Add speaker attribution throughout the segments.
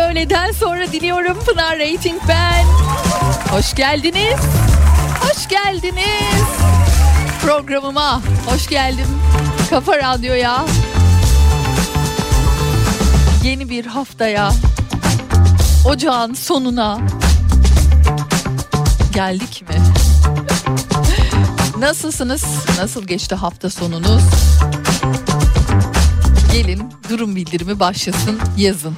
Speaker 1: Öğleden sonra diliyorum. Pınar Rating ben. Hoş geldiniz. Hoş geldiniz. Programıma hoş geldim. Kafa Radyo'ya. Yeni bir haftaya. Ocağın sonuna. Geldik mi? Nasılsınız? Nasıl geçti hafta sonunuz? Gelin durum bildirimi başlasın yazın.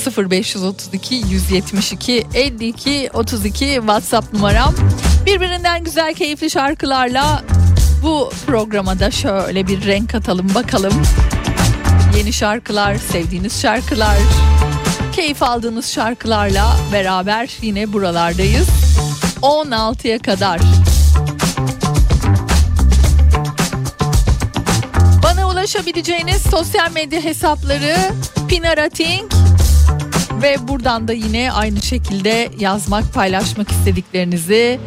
Speaker 1: 0532 172 52 32 WhatsApp numaram. Birbirinden güzel keyifli şarkılarla bu programa da şöyle bir renk atalım bakalım. Yeni şarkılar, sevdiğiniz şarkılar, keyif aldığınız şarkılarla beraber yine buralardayız. 16'ya kadar. Bana ulaşabileceğiniz sosyal medya hesapları Pinarating ve buradan da yine aynı şekilde yazmak, paylaşmak istediklerinizi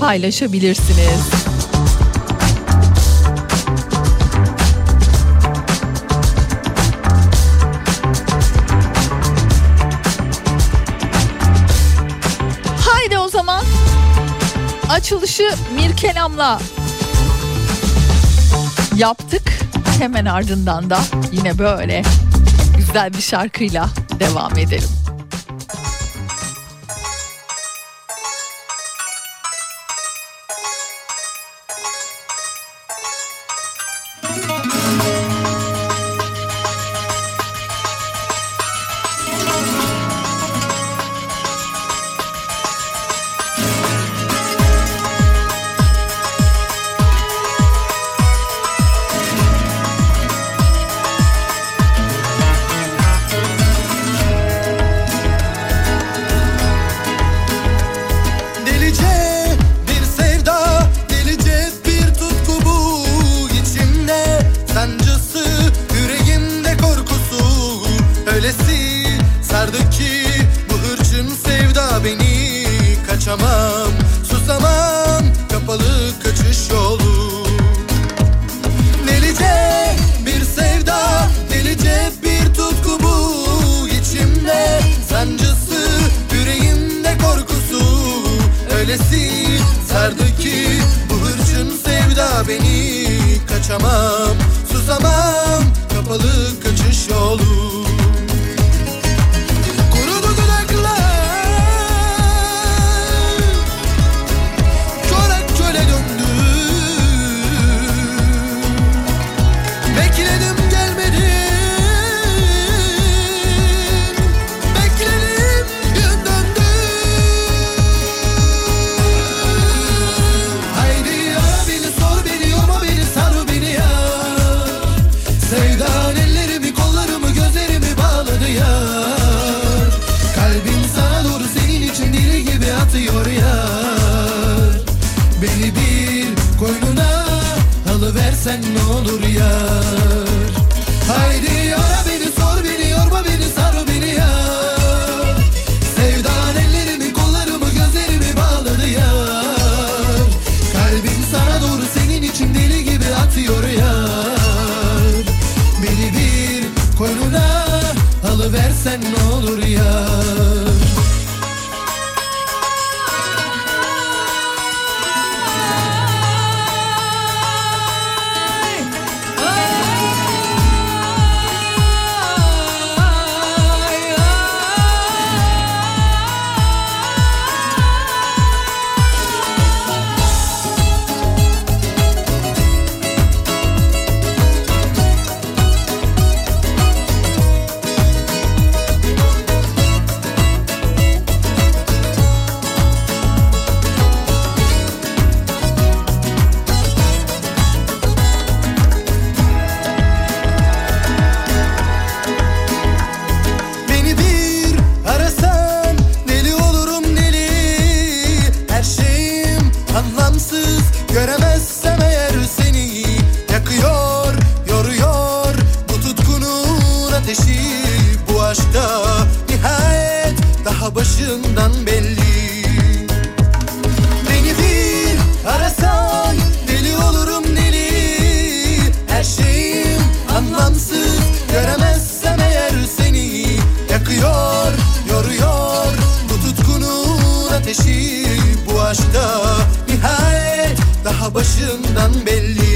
Speaker 1: paylaşabilirsiniz. Haydi o zaman açılışı Mirkelam'la yaptık. Hemen ardından da yine böyle güzel bir şarkıyla devam edelim.
Speaker 2: ateşi bu aşkta. Nihayet daha başından belli. Beni bir arasan deli olurum deli. Her şeyim anlamsız göremezsem eğer seni. Yakıyor, yoruyor bu tutkunun ateşi bu aşkta. Nihayet daha başından belli.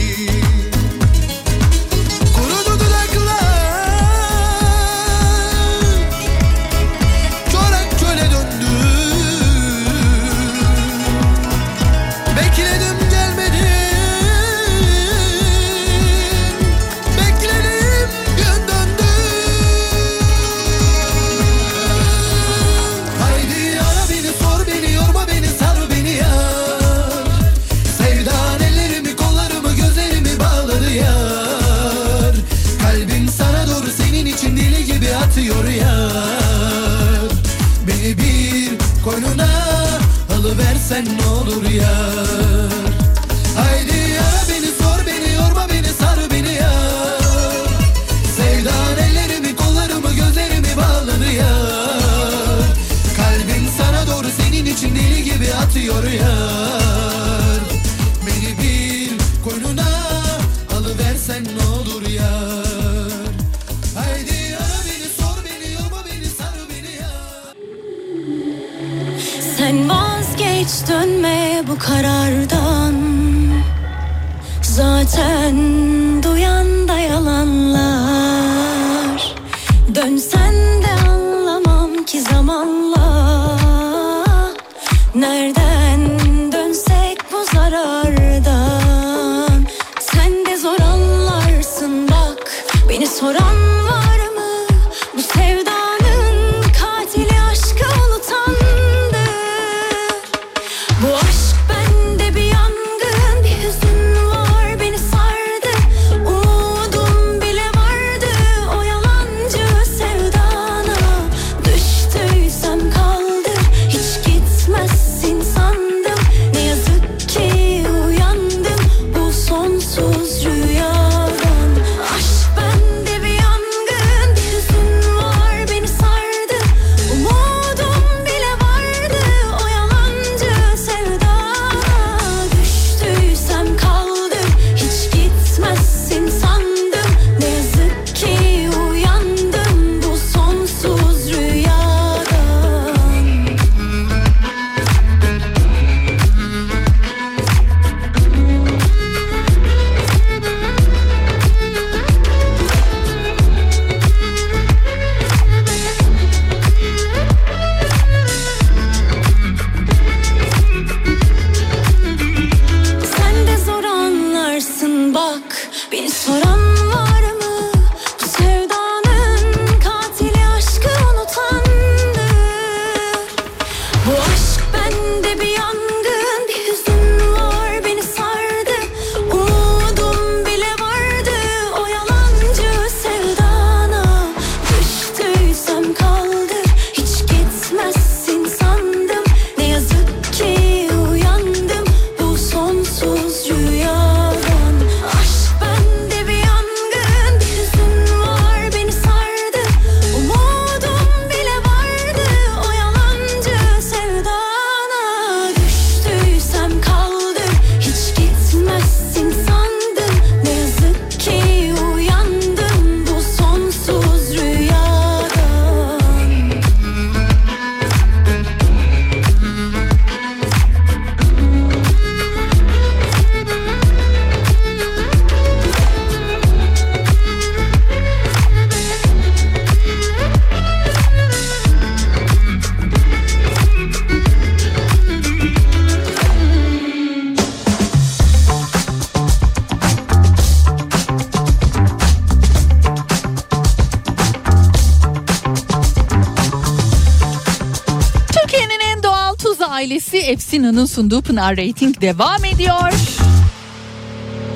Speaker 1: Sunduğu Pınar Rating devam ediyor.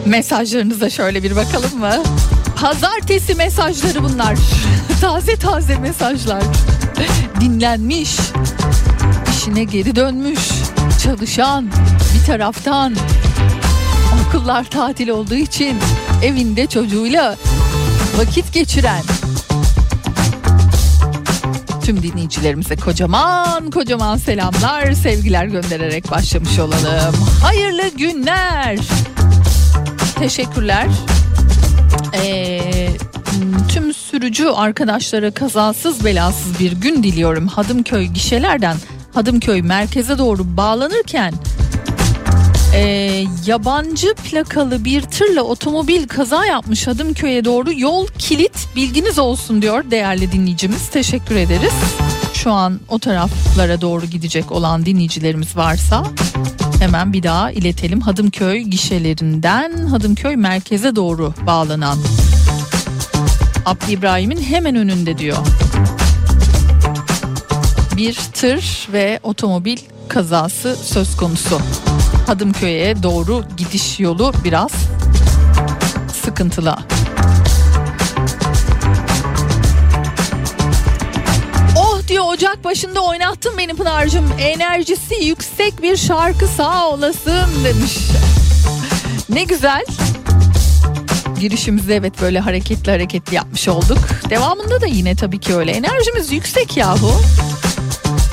Speaker 1: Mesajlarınıza şöyle bir bakalım mı? Pazartesi mesajları bunlar. taze taze mesajlar. Dinlenmiş, işine geri dönmüş, çalışan bir taraftan okullar tatil olduğu için evinde çocuğuyla vakit geçiren tüm dinleyicilerimize kocaman kocaman selamlar, sevgiler göndererek başlamış olalım. Hayırlı günler. Teşekkürler. Ee, tüm sürücü arkadaşlara kazasız belasız bir gün diliyorum. Hadımköy gişelerden Hadımköy merkeze doğru bağlanırken ee, yabancı plakalı bir tırla otomobil kaza yapmış Hadımköy'e doğru yol kilit bilginiz olsun diyor değerli dinleyicimiz teşekkür ederiz. Şu an o taraflara doğru gidecek olan dinleyicilerimiz varsa hemen bir daha iletelim Hadımköy gişelerinden Hadımköy merkeze doğru bağlanan Abdi İbrahim'in hemen önünde diyor. Bir tır ve otomobil kazası söz konusu. Hadımköy'e doğru gidiş yolu biraz sıkıntılı. Oh diyor ocak başında oynattın beni Pınar'cığım. Enerjisi yüksek bir şarkı sağ olasın demiş. Ne güzel. Girişimizi evet böyle hareketli hareketli yapmış olduk. Devamında da yine tabii ki öyle. Enerjimiz yüksek yahu.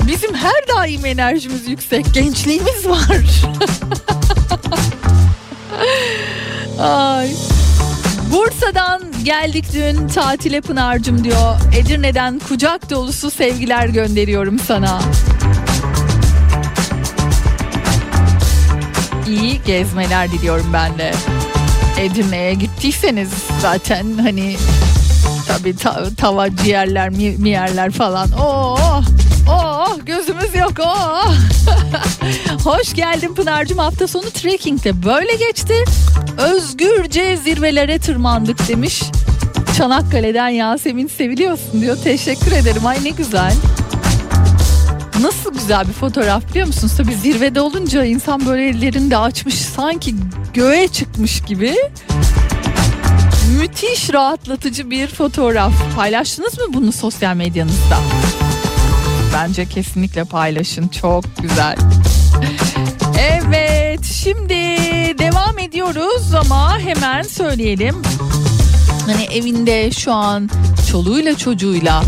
Speaker 1: Bizim her daim enerjimiz yüksek. Gençliğimiz var. Ay. Bursa'dan geldik dün tatile Pınar'cım diyor. Edirne'den kucak dolusu sevgiler gönderiyorum sana. İyi gezmeler diliyorum ben de. Edirne'ye gittiyseniz zaten hani tabii ta- tava ciğerler mi, miyerler falan. Oo, oh gözümüz yok. Oh. Hoş geldin Pınar'cığım hafta sonu trekkingde böyle geçti. Özgürce zirvelere tırmandık demiş. Çanakkale'den Yasemin seviliyorsun diyor. Teşekkür ederim. Ay ne güzel. Nasıl güzel bir fotoğraf biliyor musunuz? Tabii zirvede olunca insan böyle ellerini de açmış sanki göğe çıkmış gibi. Müthiş rahatlatıcı bir fotoğraf. Paylaştınız mı bunu sosyal medyanızda? Bence kesinlikle paylaşın. Çok güzel. Evet şimdi devam ediyoruz ama hemen söyleyelim. Hani evinde şu an çoluğuyla çocuğuyla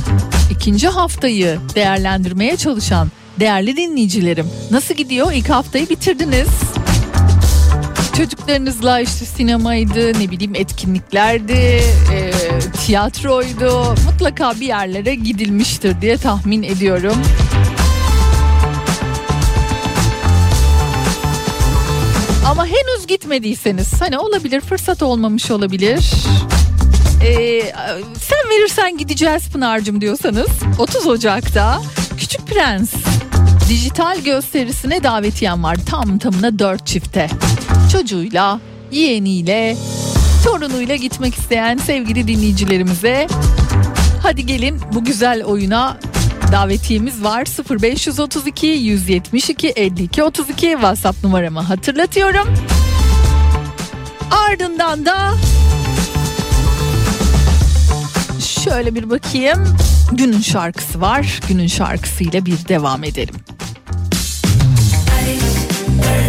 Speaker 1: ikinci haftayı değerlendirmeye çalışan değerli dinleyicilerim nasıl gidiyor? İlk haftayı bitirdiniz. Çocuklarınızla işte sinemaydı, ne bileyim etkinliklerdi, e, tiyatroydu. Mutlaka bir yerlere gidilmiştir diye tahmin ediyorum. Ama henüz gitmediyseniz hani olabilir fırsat olmamış olabilir. Ee, sen verirsen gideceğiz Pınar'cığım diyorsanız 30 Ocak'ta Küçük Prens dijital gösterisine davetiyem var tam tamına 4 çifte. Çocuğuyla, yeğeniyle, torunuyla gitmek isteyen sevgili dinleyicilerimize hadi gelin bu güzel oyuna davetiyemiz var 0532 172 52 32 WhatsApp numaramı hatırlatıyorum. Ardından da şöyle bir bakayım. Günün şarkısı var. Günün şarkısıyla bir devam edelim.
Speaker 3: Ariş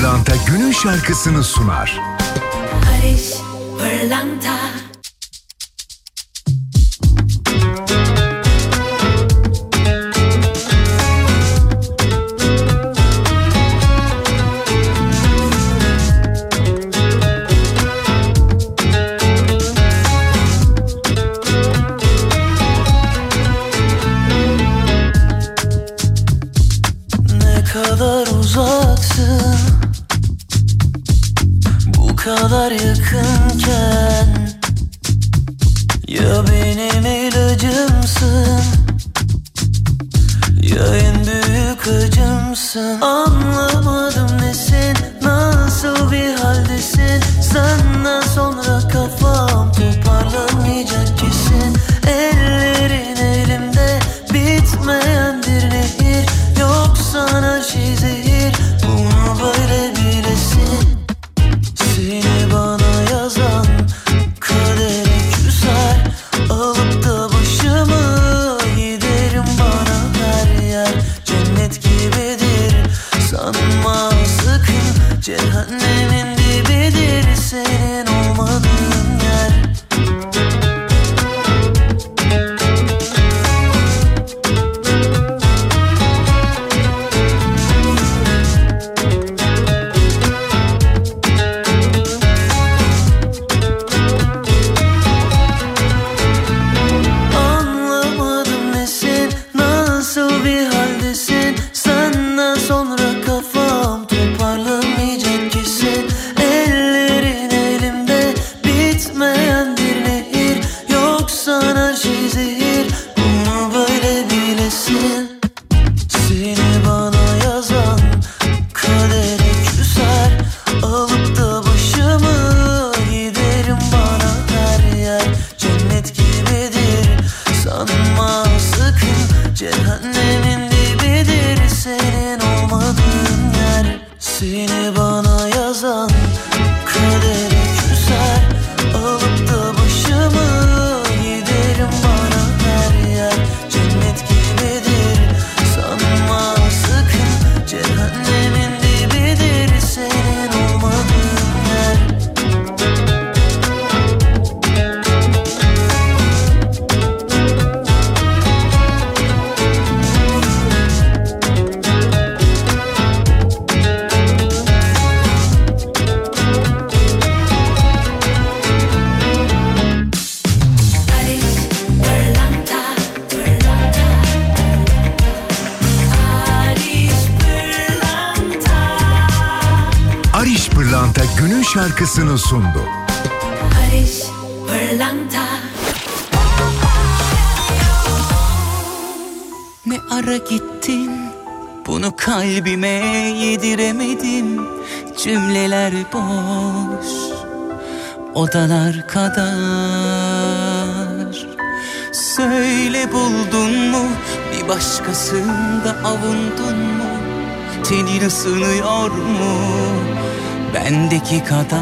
Speaker 3: Pırlanta günün şarkısını sunar.
Speaker 4: Barış Pırlanta
Speaker 5: Pırlanta günün şarkısını sundu.
Speaker 3: Barış Pırlanta.
Speaker 6: Ne ara gittin? Bunu kalbime yediremedim. Cümleler boş odalar kadar. Söyle buldun mu? Bir başkasında avundun mu? Tenin ısınıyor mu bendeki kadar.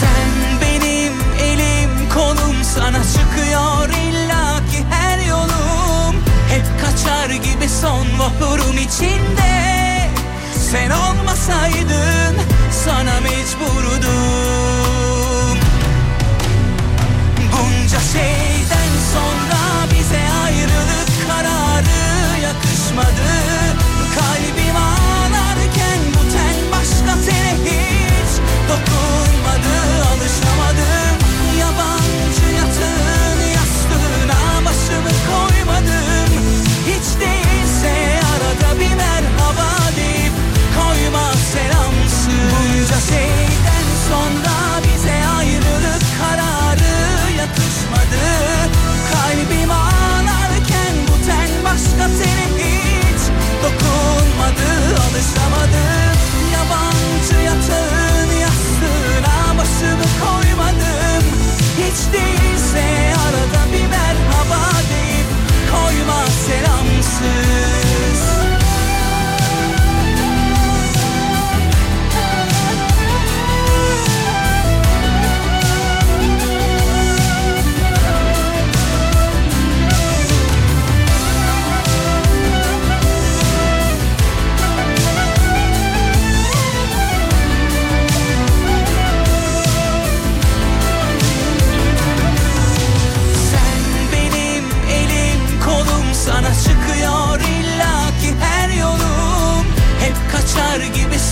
Speaker 6: Sen benim elim kolum sana çıkıyor illaki her yolum. Hep kaçar gibi son vapurum içinde. Sen olmasaydın sana mecburdum. Bunca şeyden sonra bize ayrılık kararı yakışmadı sonra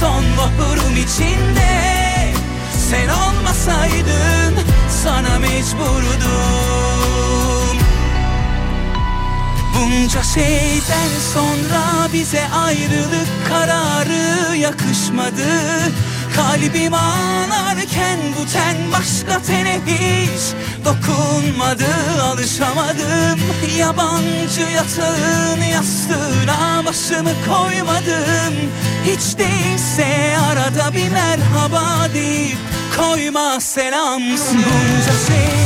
Speaker 6: son vapurum içinde. Sen olmasaydın sana mecburdum. Bunca şeyden sonra bize ayrılık kararı yakışmadı. Kalbim ağlarken bu ten başka tene hiç dokunmadı. Alışamadım yabancı yatağın yastığına başımı koymadım Hiç değilse arada bir merhaba deyip koyma selamsız Bunca şeyden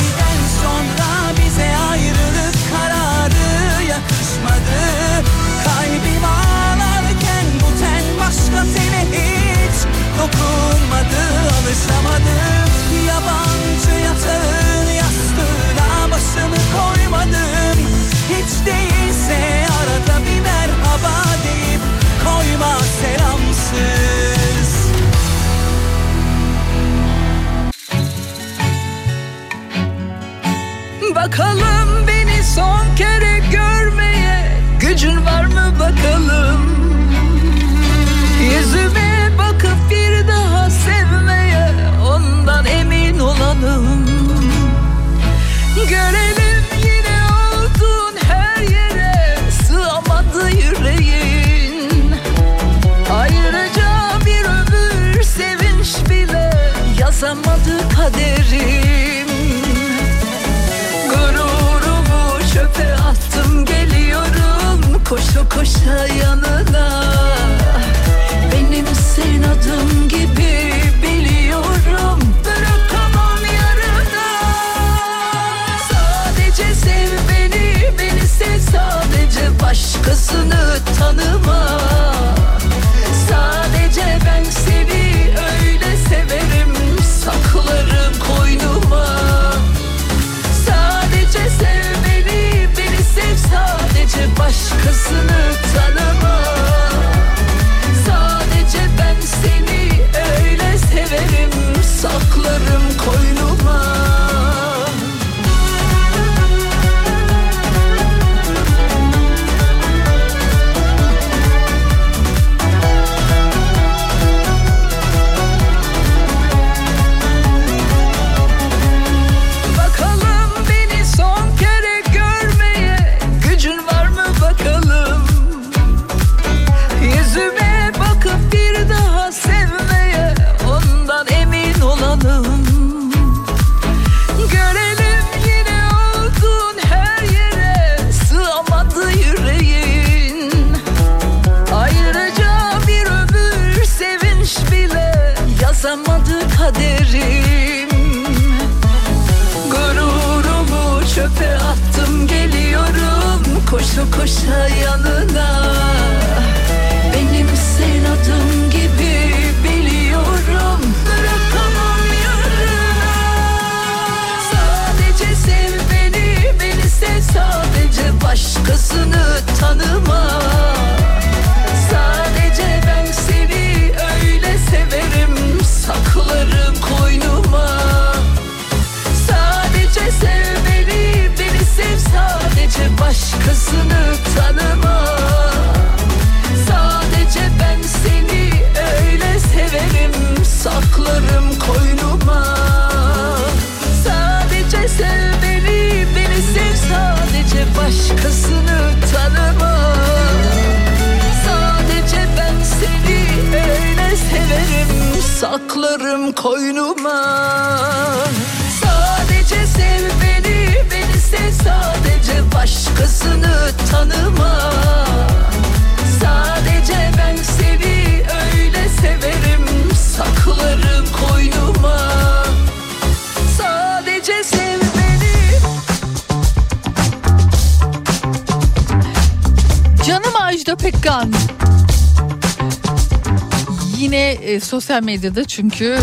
Speaker 1: e, sosyal medyada çünkü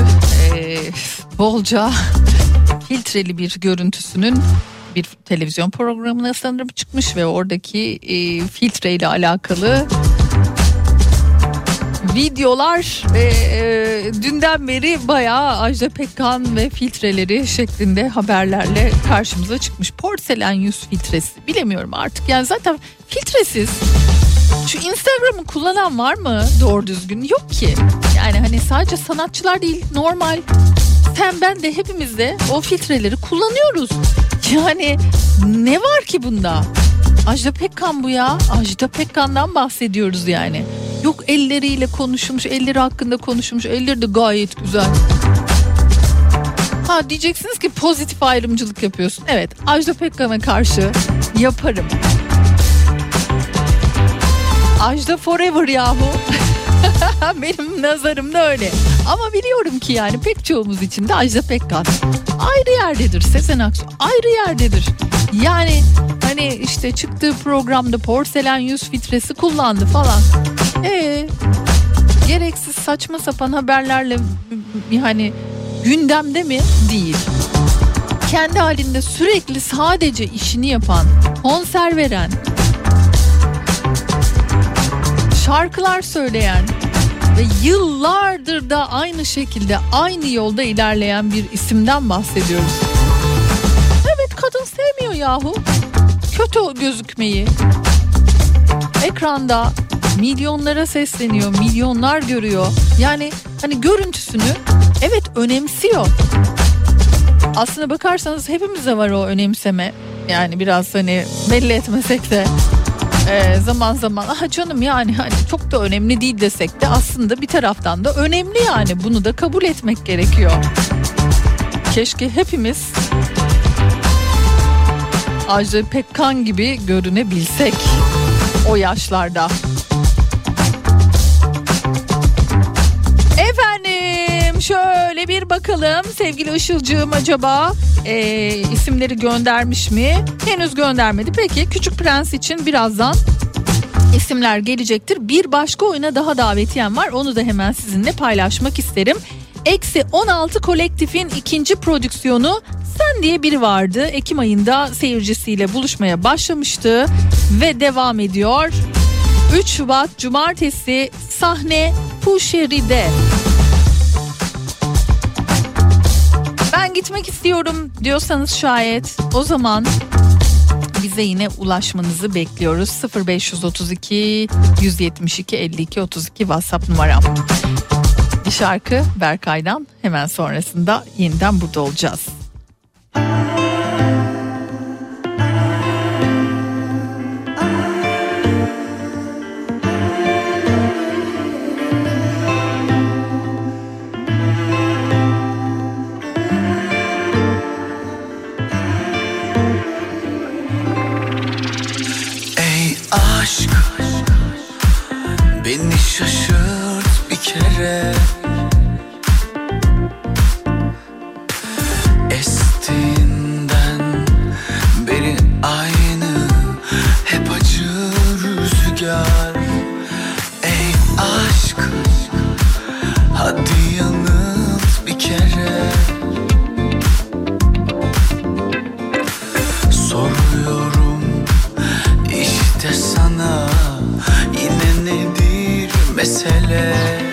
Speaker 1: e, bolca filtreli bir görüntüsünün bir televizyon programına sanırım çıkmış ve oradaki e, filtreyle alakalı videolar ve e, dünden beri bayağı Ajda Pekkan ve filtreleri şeklinde haberlerle karşımıza çıkmış. Porselen yüz filtresi. Bilemiyorum artık. Yani zaten filtresiz şu Instagram'ı kullanan var mı doğru düzgün? Yok ki. Yani hani sadece sanatçılar değil normal sen ben de hepimiz de o filtreleri kullanıyoruz. Yani ne var ki bunda? Ajda Pekkan bu ya. Ajda Pekkan'dan bahsediyoruz yani. Yok elleriyle konuşmuş, elleri hakkında konuşmuş. Elleri de gayet güzel. Ha diyeceksiniz ki pozitif ayrımcılık yapıyorsun. Evet Ajda Pekkan'a karşı yaparım. Ajda Forever yahu. Benim nazarımda öyle. Ama biliyorum ki yani pek çoğumuz için de Ajda Pekkan ayrı yerdedir. Sezen Aksu ayrı yerdedir. Yani hani işte çıktığı programda porselen yüz filtresi kullandı falan. Ee, gereksiz saçma sapan haberlerle hani gündemde mi? Değil. Kendi halinde sürekli sadece işini yapan, konser veren, şarkılar söyleyen ve yıllardır da aynı şekilde aynı yolda ilerleyen bir isimden bahsediyoruz. Evet kadın sevmiyor yahu. Kötü gözükmeyi. Ekranda milyonlara sesleniyor, milyonlar görüyor. Yani hani görüntüsünü evet önemsiyor. Aslına bakarsanız hepimizde var o önemseme. Yani biraz hani belli etmesek de e, zaman zaman ah canım yani hani çok da önemli değil desek de aslında bir taraftan da önemli yani bunu da kabul etmek gerekiyor. Keşke hepimiz Ajda Pekkan gibi görünebilsek o yaşlarda. Şöyle bir bakalım sevgili Işılcığım acaba e, isimleri göndermiş mi? Henüz göndermedi. Peki Küçük Prens için birazdan isimler gelecektir. Bir başka oyuna daha davetiyem var. Onu da hemen sizinle paylaşmak isterim. Eksi 16 kolektifin ikinci prodüksiyonu Sen diye biri vardı. Ekim ayında seyircisiyle buluşmaya başlamıştı ve devam ediyor. 3 Şubat Cumartesi sahne Puşeri'de. Ben gitmek istiyorum diyorsanız şayet o zaman bize yine ulaşmanızı bekliyoruz. 0532 172 52 32 WhatsApp numaram. Bir şarkı Berkay'dan hemen sonrasında yeniden burada olacağız.
Speaker 7: Şaşırt bir kere mesele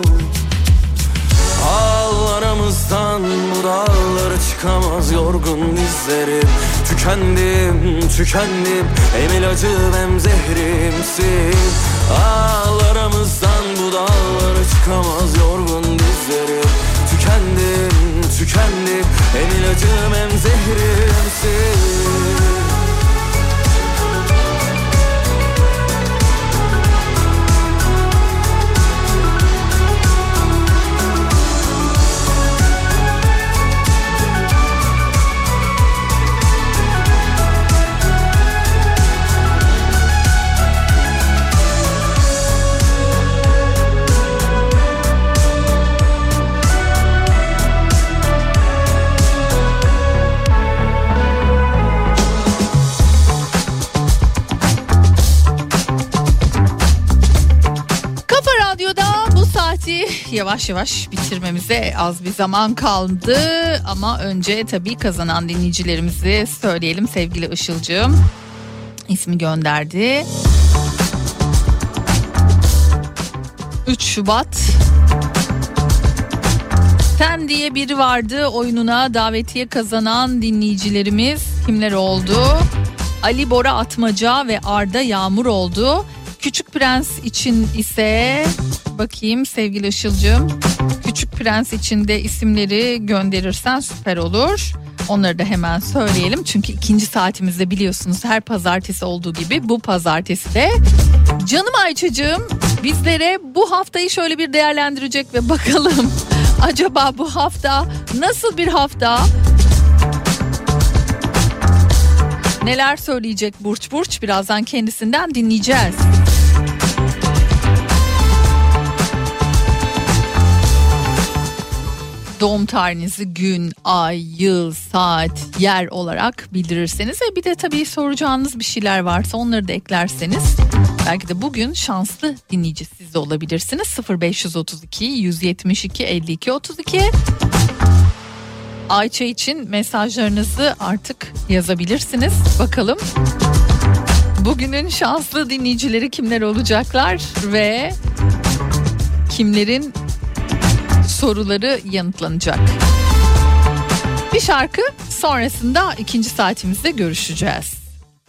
Speaker 7: Ağlarımızdan bu dağlara çıkamaz yorgun dizlerim. Tükendim, tükendim Hem ilacım hem zehrimsin. Ağlarımızdan bu dağlara çıkamaz yorgun dizlerim. Tükendim, tükendim Hem ilacım hem zehrimsin
Speaker 1: saati yavaş yavaş bitirmemize az bir zaman kaldı. Ama önce tabii kazanan dinleyicilerimizi söyleyelim sevgili Işıl'cığım. ismi gönderdi. 3 Şubat Sen diye biri vardı oyununa davetiye kazanan dinleyicilerimiz kimler oldu? Ali Bora Atmaca ve Arda Yağmur oldu. Küçük Prens için ise bakayım sevgili Işıl'cığım. Küçük Prens için de isimleri gönderirsen süper olur. Onları da hemen söyleyelim. Çünkü ikinci saatimizde biliyorsunuz her pazartesi olduğu gibi bu pazartesi de Canım Ayça'cığım bizlere bu haftayı şöyle bir değerlendirecek ve bakalım acaba bu hafta nasıl bir hafta? Neler söyleyecek Burç Burç birazdan kendisinden dinleyeceğiz. Doğum tarihinizi gün, ay, yıl, saat, yer olarak bildirirseniz ve bir de tabii soracağınız bir şeyler varsa onları da eklerseniz belki de bugün şanslı dinleyici siz de olabilirsiniz. 0532 172 52 32 Ayça için mesajlarınızı artık yazabilirsiniz. Bakalım bugünün şanslı dinleyicileri kimler olacaklar ve kimlerin soruları yanıtlanacak. Bir şarkı sonrasında ikinci saatimizde görüşeceğiz.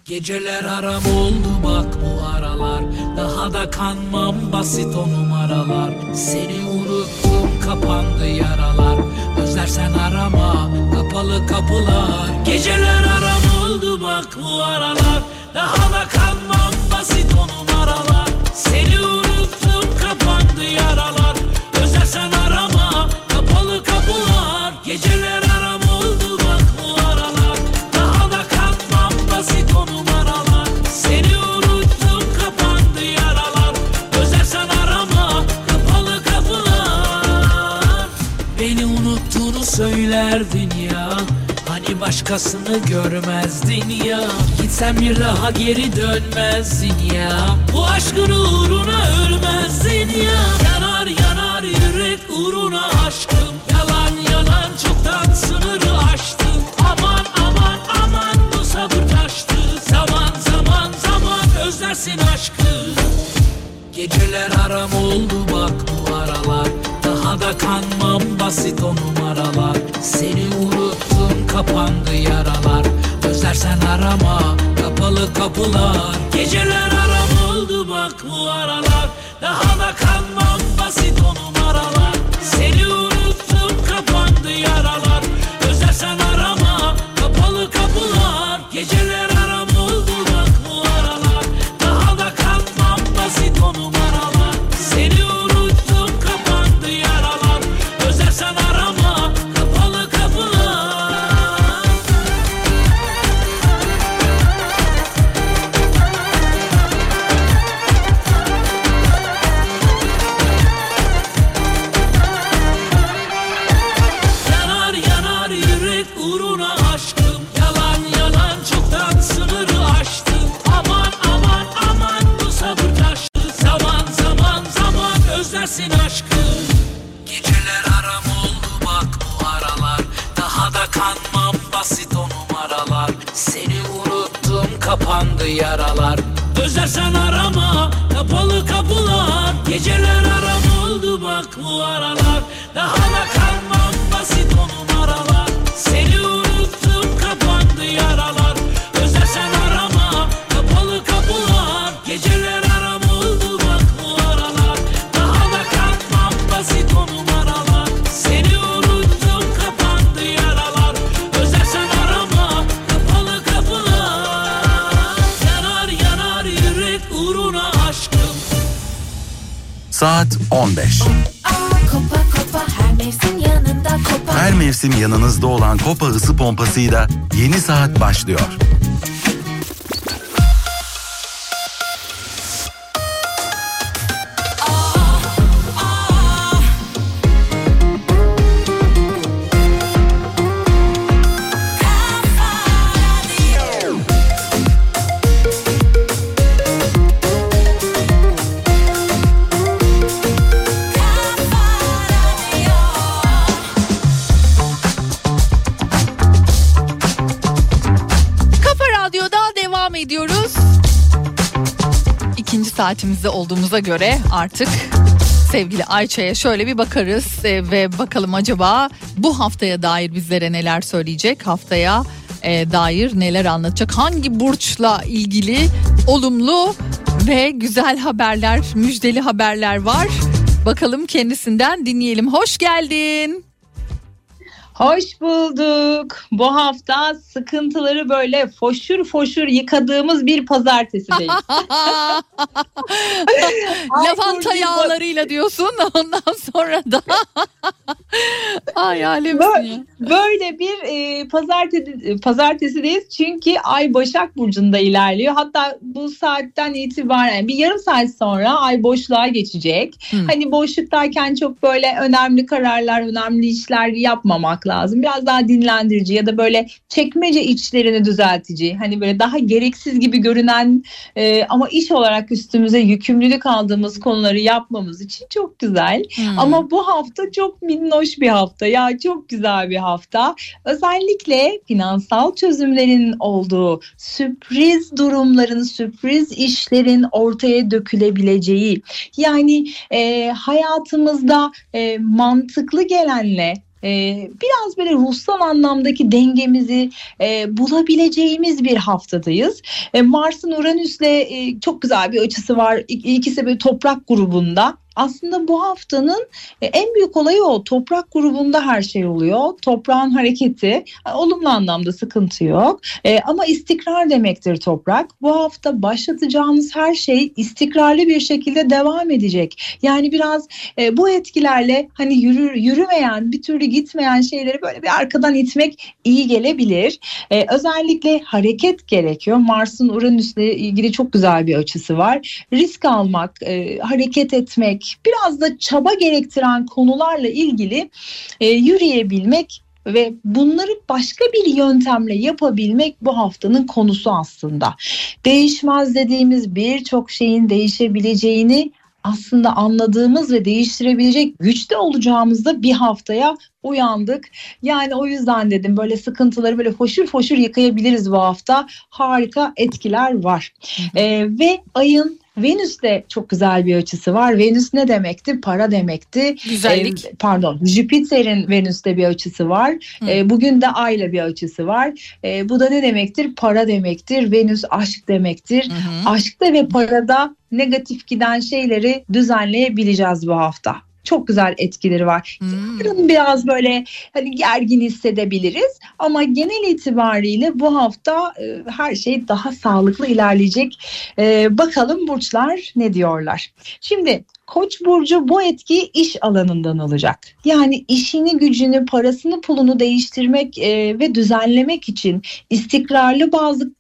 Speaker 8: Geceler aram oldu bak bu aralar. Daha da kanmam basit o numaralar. Seni unuttum kapandı yaralar. Özlersen arama kapalı kapılar. Geceler aram oldu bak bu aralar. Daha da kanmam basit o numaralar. Seni unuttum söylerdin ya. Hani başkasını görmezdin ya. Gitsen bir daha geri dönmezdin ya. Bu aşkın uğruna ölmezdin ya. Yanar yanar yürek uğruna aşkım. Yalan yalan çoktan sınırı aştım. Aman aman aman bu sabır taştı. Zaman zaman zaman özlersin aşkı. Geceler aram oldu bak bu aralar Daha da kanmam basit o numaralar. Seni unuttum kapandı yaralar. Özlersen arama kapalı kapılar. Geceler aram oldu bak bu aralar. Daha da Geceler aram oldu bak bu aralar. Daha da
Speaker 9: Saat 15.
Speaker 3: Kopa kopa her mevsim yanında kopa
Speaker 9: Her mevsim yanınızda olan Kopa ısı pompasıyla yeni saat başlıyor.
Speaker 1: Saatimizde olduğumuza göre artık sevgili Ayça'ya şöyle bir bakarız e, ve bakalım acaba bu haftaya dair bizlere neler söyleyecek haftaya e, dair neler anlatacak hangi burçla ilgili olumlu ve güzel haberler müjdeli haberler var bakalım kendisinden dinleyelim hoş geldin.
Speaker 10: Hoş bulduk. Bu hafta sıkıntıları böyle foşur foşur yıkadığımız bir pazartesideyiz.
Speaker 1: Lavanta yağlarıyla diyorsun ondan sonra da ay alemsin
Speaker 10: Böyle,
Speaker 1: ya.
Speaker 10: böyle bir e, pazartesi, pazartesideyiz çünkü Ay Başak Burcu'nda ilerliyor. Hatta bu saatten itibaren bir yarım saat sonra Ay boşluğa geçecek.
Speaker 1: Hmm.
Speaker 10: Hani boşluktayken çok böyle önemli kararlar, önemli işler yapmamak lazım. Biraz daha dinlendirici ya da böyle çekmece içlerini düzeltici. Hani böyle daha gereksiz gibi görünen e, ama iş olarak üstümüze yükümlülük aldığımız konuları yapmamız için çok güzel.
Speaker 1: Hmm.
Speaker 10: Ama bu hafta çok minnoş bir hafta ya çok güzel bir hafta. Özellikle finansal çözümlerin olduğu, sürpriz durumların, sürpriz işlerin ortaya dökülebileceği. Yani e, hayatımızda e, mantıklı gelenle e, biraz böyle ruhsal anlamdaki dengemizi e, bulabileceğimiz bir haftadayız. E, Mars'ın Uranüs'le e, çok güzel bir açısı var. İkisi böyle toprak grubunda. Aslında bu haftanın e, en büyük olayı o. Toprak grubunda her şey oluyor. Toprağın hareketi. e, Olumlu anlamda sıkıntı yok. E, ama istikrar demektir toprak. Bu hafta başlatacağınız her şey istikrarlı bir şekilde devam edecek. Yani biraz e, bu etkilerle hani yürür, yürümeyen, bir türlü gitmeyen şeyleri böyle bir arkadan itmek iyi gelebilir. E, özellikle hareket gerekiyor. Mars'ın Uranüs'le ilgili çok güzel bir açısı var. Risk almak, e, hareket etmek, biraz da çaba gerektiren konularla ilgili e, yürüyebilmek ve bunları başka bir yöntemle yapabilmek bu haftanın konusu aslında. Değişmez dediğimiz birçok şeyin değişebileceğini aslında anladığımız ve değiştirebilecek güçte olacağımızda bir haftaya uyandık. Yani o yüzden dedim böyle sıkıntıları böyle foşur foşur yıkayabiliriz bu hafta. Harika etkiler var. Ee, ve ayın Venüs'te çok güzel bir açısı var. Venüs ne demekti? Para demekti.
Speaker 1: Güzellik.
Speaker 10: Ee, pardon, Jüpiter'in Venüs'te bir açısı var.
Speaker 1: Hı.
Speaker 10: Ee, bugün de Ay'la bir açısı var. Ee, bu da ne demektir? Para demektir. Venüs aşk demektir.
Speaker 1: Hı hı.
Speaker 10: Aşkta ve parada negatif giden şeyleri düzenleyebileceğiz bu hafta. Çok güzel etkileri var.
Speaker 1: Hmm.
Speaker 10: Biraz böyle hani gergin hissedebiliriz ama genel itibariyle bu hafta e, her şey daha sağlıklı ilerleyecek. E, bakalım burçlar ne diyorlar. Şimdi Koç burcu bu etkiyi iş alanından alacak. Yani işini, gücünü, parasını, pulunu değiştirmek e, ve düzenlemek için istikrarlı bazı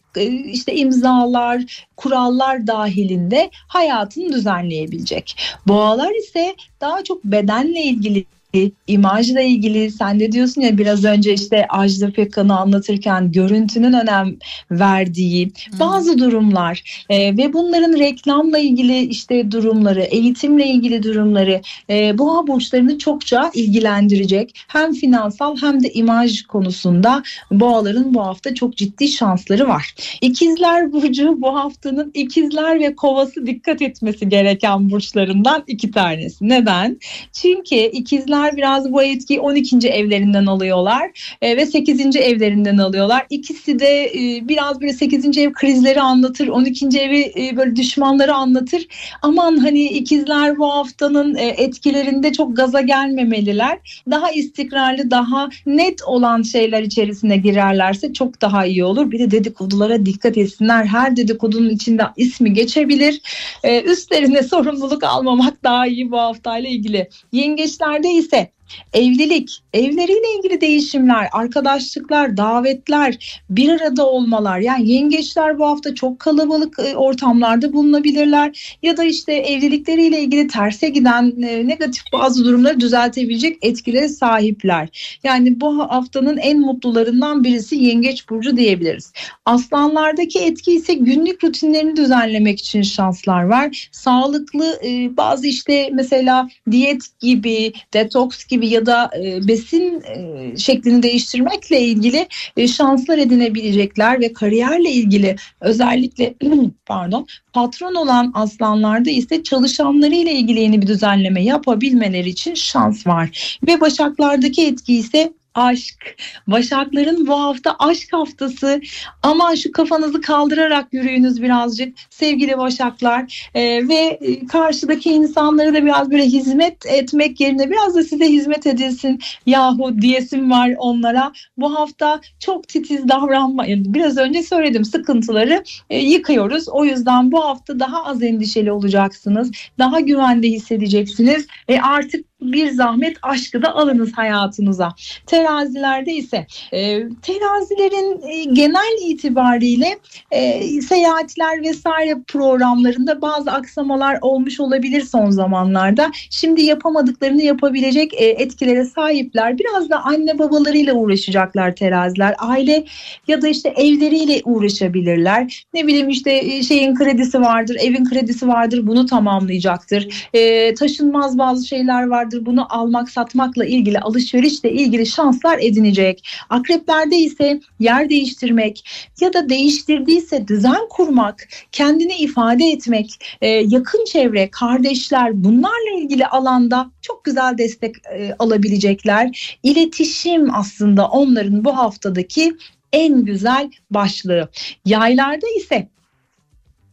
Speaker 10: işte imzalar, kurallar dahilinde hayatını düzenleyebilecek. Boğalar ise daha çok bedenle ilgili imajla ilgili sen de diyorsun ya biraz önce işte Ajda Pekkan'ı anlatırken görüntünün önem verdiği bazı durumlar e, ve bunların reklamla ilgili işte durumları, eğitimle ilgili durumları e, boğa burçlarını çokça ilgilendirecek. Hem finansal hem de imaj konusunda boğaların bu hafta çok ciddi şansları var. İkizler burcu bu haftanın ikizler ve kovası dikkat etmesi gereken burçlarından iki tanesi. Neden? Çünkü ikizler biraz bu etkiyi 12. evlerinden alıyorlar e, ve 8. evlerinden alıyorlar. İkisi de e, biraz böyle 8. ev krizleri anlatır, 12. evi e, böyle düşmanları anlatır. Aman hani ikizler bu haftanın e, etkilerinde çok gaza gelmemeliler. Daha istikrarlı, daha net olan şeyler içerisine girerlerse çok daha iyi olur. Bir de dedikodulara dikkat etsinler. Her dedikodunun içinde ismi geçebilir. E, üstlerine sorumluluk almamak daha iyi bu haftayla ilgili. Yengeçlerde ise Evlilik, evleriyle ilgili değişimler, arkadaşlıklar, davetler, bir arada olmalar. Yani yengeçler bu hafta çok kalabalık e, ortamlarda bulunabilirler. Ya da işte evlilikleriyle ilgili terse giden e, negatif bazı durumları düzeltebilecek etkilere sahipler. Yani bu haftanın en mutlularından birisi yengeç burcu diyebiliriz. Aslanlardaki etki ise günlük rutinlerini düzenlemek için şanslar var. Sağlıklı e, bazı işte mesela diyet gibi, detoks gibi ya da e, besin e, şeklini değiştirmekle ilgili e, şanslar edinebilecekler ve kariyerle ilgili özellikle pardon patron olan aslanlarda ise çalışanlarıyla ilgili yeni bir düzenleme yapabilmeleri için şans var. Ve başaklardaki etki ise aşk. Başakların bu hafta aşk haftası. Aman şu kafanızı kaldırarak yürüyünüz birazcık sevgili başaklar. Ee, ve e, karşıdaki insanlara da biraz böyle hizmet etmek yerine biraz da size hizmet edilsin yahu diyesim var onlara. Bu hafta çok titiz davranmayın. Biraz önce söyledim sıkıntıları e, yıkıyoruz. O yüzden bu hafta daha az endişeli olacaksınız. Daha güvende hissedeceksiniz. E artık bir zahmet aşkı da alınız hayatınıza. Terazilerde ise e, terazilerin e, genel itibariyle e, seyahatler vesaire programlarında bazı aksamalar olmuş olabilir son zamanlarda. Şimdi yapamadıklarını yapabilecek e, etkilere sahipler. Biraz da anne babalarıyla uğraşacaklar teraziler. Aile ya da işte evleriyle uğraşabilirler. Ne bileyim işte e, şeyin kredisi vardır, evin kredisi vardır bunu tamamlayacaktır. E, taşınmaz bazı şeyler vardır yıllardır bunu almak satmakla ilgili alışverişle ilgili şanslar edinecek. Akreplerde ise yer değiştirmek ya da değiştirdiyse düzen kurmak, kendini ifade etmek, e, yakın çevre, kardeşler bunlarla ilgili alanda çok güzel destek e, alabilecekler. İletişim aslında onların bu haftadaki en güzel başlığı. Yaylarda ise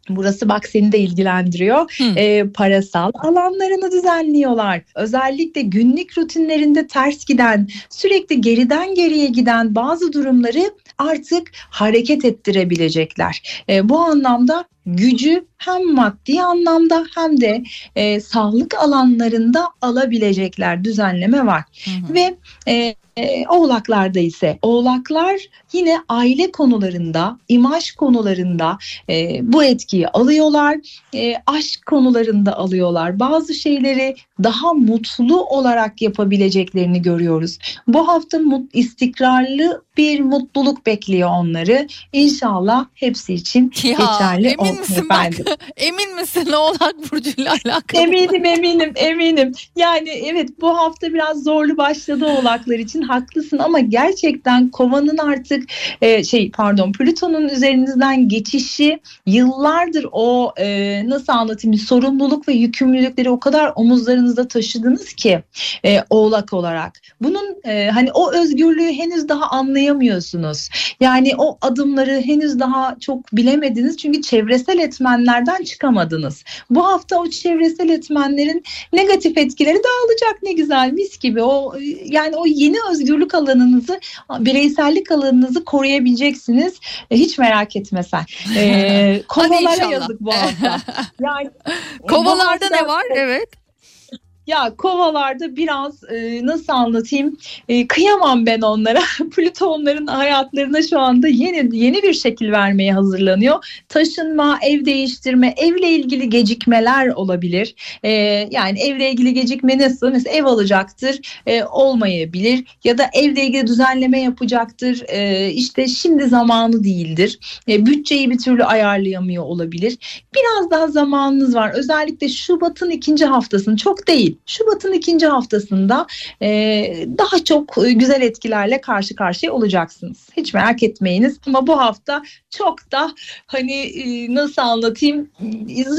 Speaker 10: Burası bak seni de ilgilendiriyor. Ee, parasal alanlarını düzenliyorlar. Özellikle günlük rutinlerinde ters giden, sürekli geriden geriye giden bazı durumları artık hareket ettirebilecekler. Ee, bu anlamda gücü hem maddi anlamda hem de e, sağlık alanlarında alabilecekler düzenleme var.
Speaker 1: Hı hı.
Speaker 10: Ve e, e, oğlaklarda ise oğlaklar yine aile konularında, imaj konularında e, bu etkiyi alıyorlar. E, aşk konularında alıyorlar. Bazı şeyleri daha mutlu olarak yapabileceklerini görüyoruz. Bu hafta mut, istikrarlı bir mutluluk bekliyor onları. İnşallah hepsi için
Speaker 1: Ya,
Speaker 10: geçerli
Speaker 1: emin misin
Speaker 10: efendim.
Speaker 1: bak? Emin misin Oğlak Burcu'yla alakalı?
Speaker 10: Eminim eminim eminim. Yani evet bu hafta biraz zorlu başladı oğlaklar için haklısın ama gerçekten kovanın artık e, şey pardon Plüton'un üzerinizden geçişi yıllardır o e, nasıl anlatayım sorumluluk ve yükümlülükleri o kadar omuzlarınızda taşıdınız ki e, oğlak olarak. Bunun e, hani o özgürlüğü henüz daha anlayamıyorsunuz. Yani o adımları henüz daha çok bilemediniz çünkü çevresel etmenlerden çıkamadınız. Bu hafta o çevresel etmenlerin negatif etkileri dağılacak ne güzel mis gibi o yani o yeni özgürlük alanınızı bireysellik alanınızı koruyabileceksiniz E, hiç merak etme sen ee, kovalara yazık bu hafta yani
Speaker 1: Kovalarda
Speaker 10: hafta-
Speaker 1: ne var? Evet.
Speaker 10: Ya kovalarda biraz e, nasıl anlatayım E, kıyamam ben onlara. Plüto onların hayatlarına şu anda yeni yeni bir şekil vermeye hazırlanıyor. Taşınma, ev değiştirme, evle ilgili gecikmeler olabilir. E, yani evle ilgili gecikme nasıl? Mesela ev alacaktır, e, olmayabilir ya da evle ilgili düzenleme yapacaktır. E, işte şimdi zamanı değildir. E, bütçeyi bir türlü ayarlayamıyor olabilir. Biraz daha zamanınız var. Özellikle Şubat'ın ikinci haftasını çok değil. Şubat'ın ikinci haftasında e, daha çok e, güzel etkilerle karşı karşıya olacaksınız. Hiç merak etmeyiniz. Ama bu hafta çok da hani e, nasıl anlatayım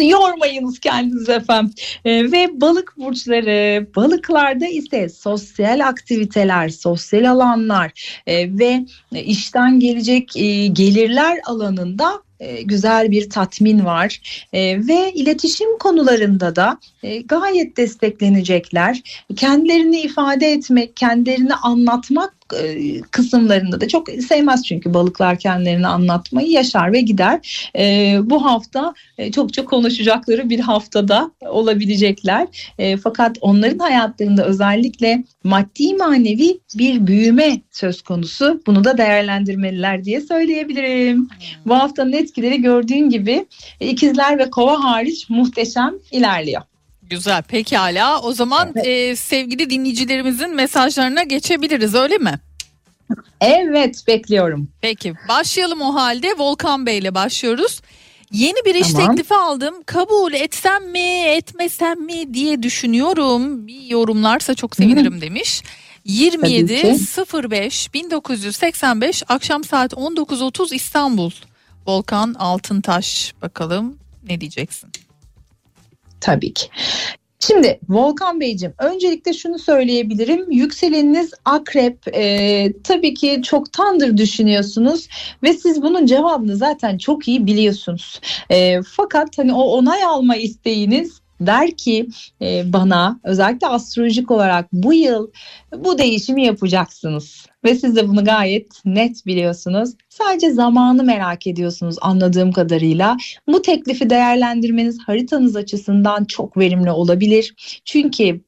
Speaker 10: yormayınız kendinizi efendim. E, ve balık burçları balıklarda ise sosyal aktiviteler, sosyal alanlar e, ve işten gelecek e, gelirler alanında e, güzel bir tatmin var E, ve iletişim konularında da e, gayet desteklenecekler. Kendilerini ifade etmek, kendilerini anlatmak kısımlarında da çok sevmez çünkü balıklar kendilerini anlatmayı yaşar ve gider. E, bu hafta e, çok çok konuşacakları bir haftada olabilecekler. E, fakat onların hayatlarında özellikle maddi manevi bir büyüme söz konusu. Bunu da değerlendirmeliler diye söyleyebilirim. Bu haftanın etkileri gördüğün gibi e, ikizler ve kova hariç muhteşem ilerliyor.
Speaker 1: Güzel pekala. O zaman e, sevgili dinleyicilerimizin mesajlarına geçebiliriz öyle mi?
Speaker 10: Evet bekliyorum.
Speaker 1: Peki başlayalım o halde Volkan Bey ile başlıyoruz. Yeni bir iş
Speaker 10: Tamam.
Speaker 1: teklifi aldım. Kabul etsem mi etmesem mi diye düşünüyorum. Bir yorumlarsa çok sevinirim demiş. 27
Speaker 10: Tabii
Speaker 1: 05 1985 akşam saat 19.30 İstanbul. Volkan Altıntaş bakalım ne diyeceksin?
Speaker 10: Tabii ki. Şimdi Volkan Beyciğim öncelikle şunu söyleyebilirim. Yükseleniniz akrep e, tabii ki çoktandır düşünüyorsunuz ve siz bunun cevabını zaten çok iyi biliyorsunuz. E, fakat hani o onay alma isteğiniz der ki e, bana özellikle astrolojik olarak bu yıl bu değişimi yapacaksınız. Ve siz de bunu gayet net biliyorsunuz. Sadece zamanı merak ediyorsunuz anladığım kadarıyla. Bu teklifi değerlendirmeniz haritanız açısından çok verimli olabilir. Çünkü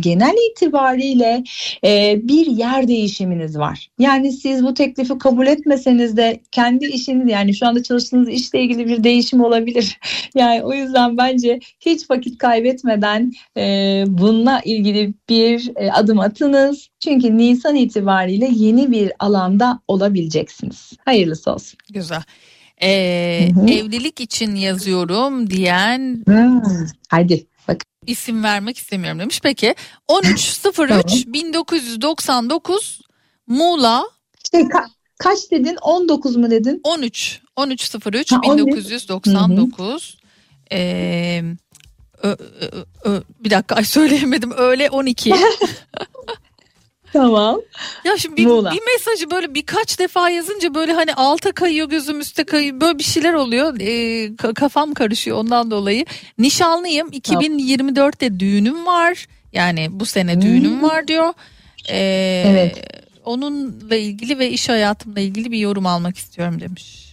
Speaker 10: genel itibariyle e, bir yer değişiminiz var. Yani siz bu teklifi kabul etmeseniz de kendi işiniz yani şu anda çalıştığınız işle ilgili bir değişim olabilir. Yani o yüzden bence hiç vakit kaybetmeden e, bununla ilgili bir e, adım atınız. Çünkü Nisan itibariyle yeni bir alanda olabileceksiniz. Hayırlısı olsun.
Speaker 1: Güzel. Ee,
Speaker 10: Hı hı.
Speaker 1: evlilik için yazıyorum diyen
Speaker 10: Hmm, Hadi.
Speaker 1: İsim vermek istemiyorum demiş. Peki 1303 1999 Muğla
Speaker 10: Şey, ka- kaç dedin? 19 mu dedin?
Speaker 1: 13 1303
Speaker 10: Ha, 13.
Speaker 1: 1999 Ee, ö- ö- ö- bir dakika ay söyleyemedim öyle 12
Speaker 10: Tamam.
Speaker 1: ya şimdi bir,
Speaker 10: Muğla.
Speaker 1: bir mesajı böyle birkaç defa yazınca böyle hani alta kayıyor gözüm üstte kayıyor böyle bir şeyler oluyor Ee, ka- kafam karışıyor ondan dolayı nişanlıyım 2024'te düğünüm var yani bu sene düğünüm var diyor Ee,
Speaker 10: Evet.
Speaker 1: onunla ilgili ve iş hayatımla ilgili bir yorum almak istiyorum demiş.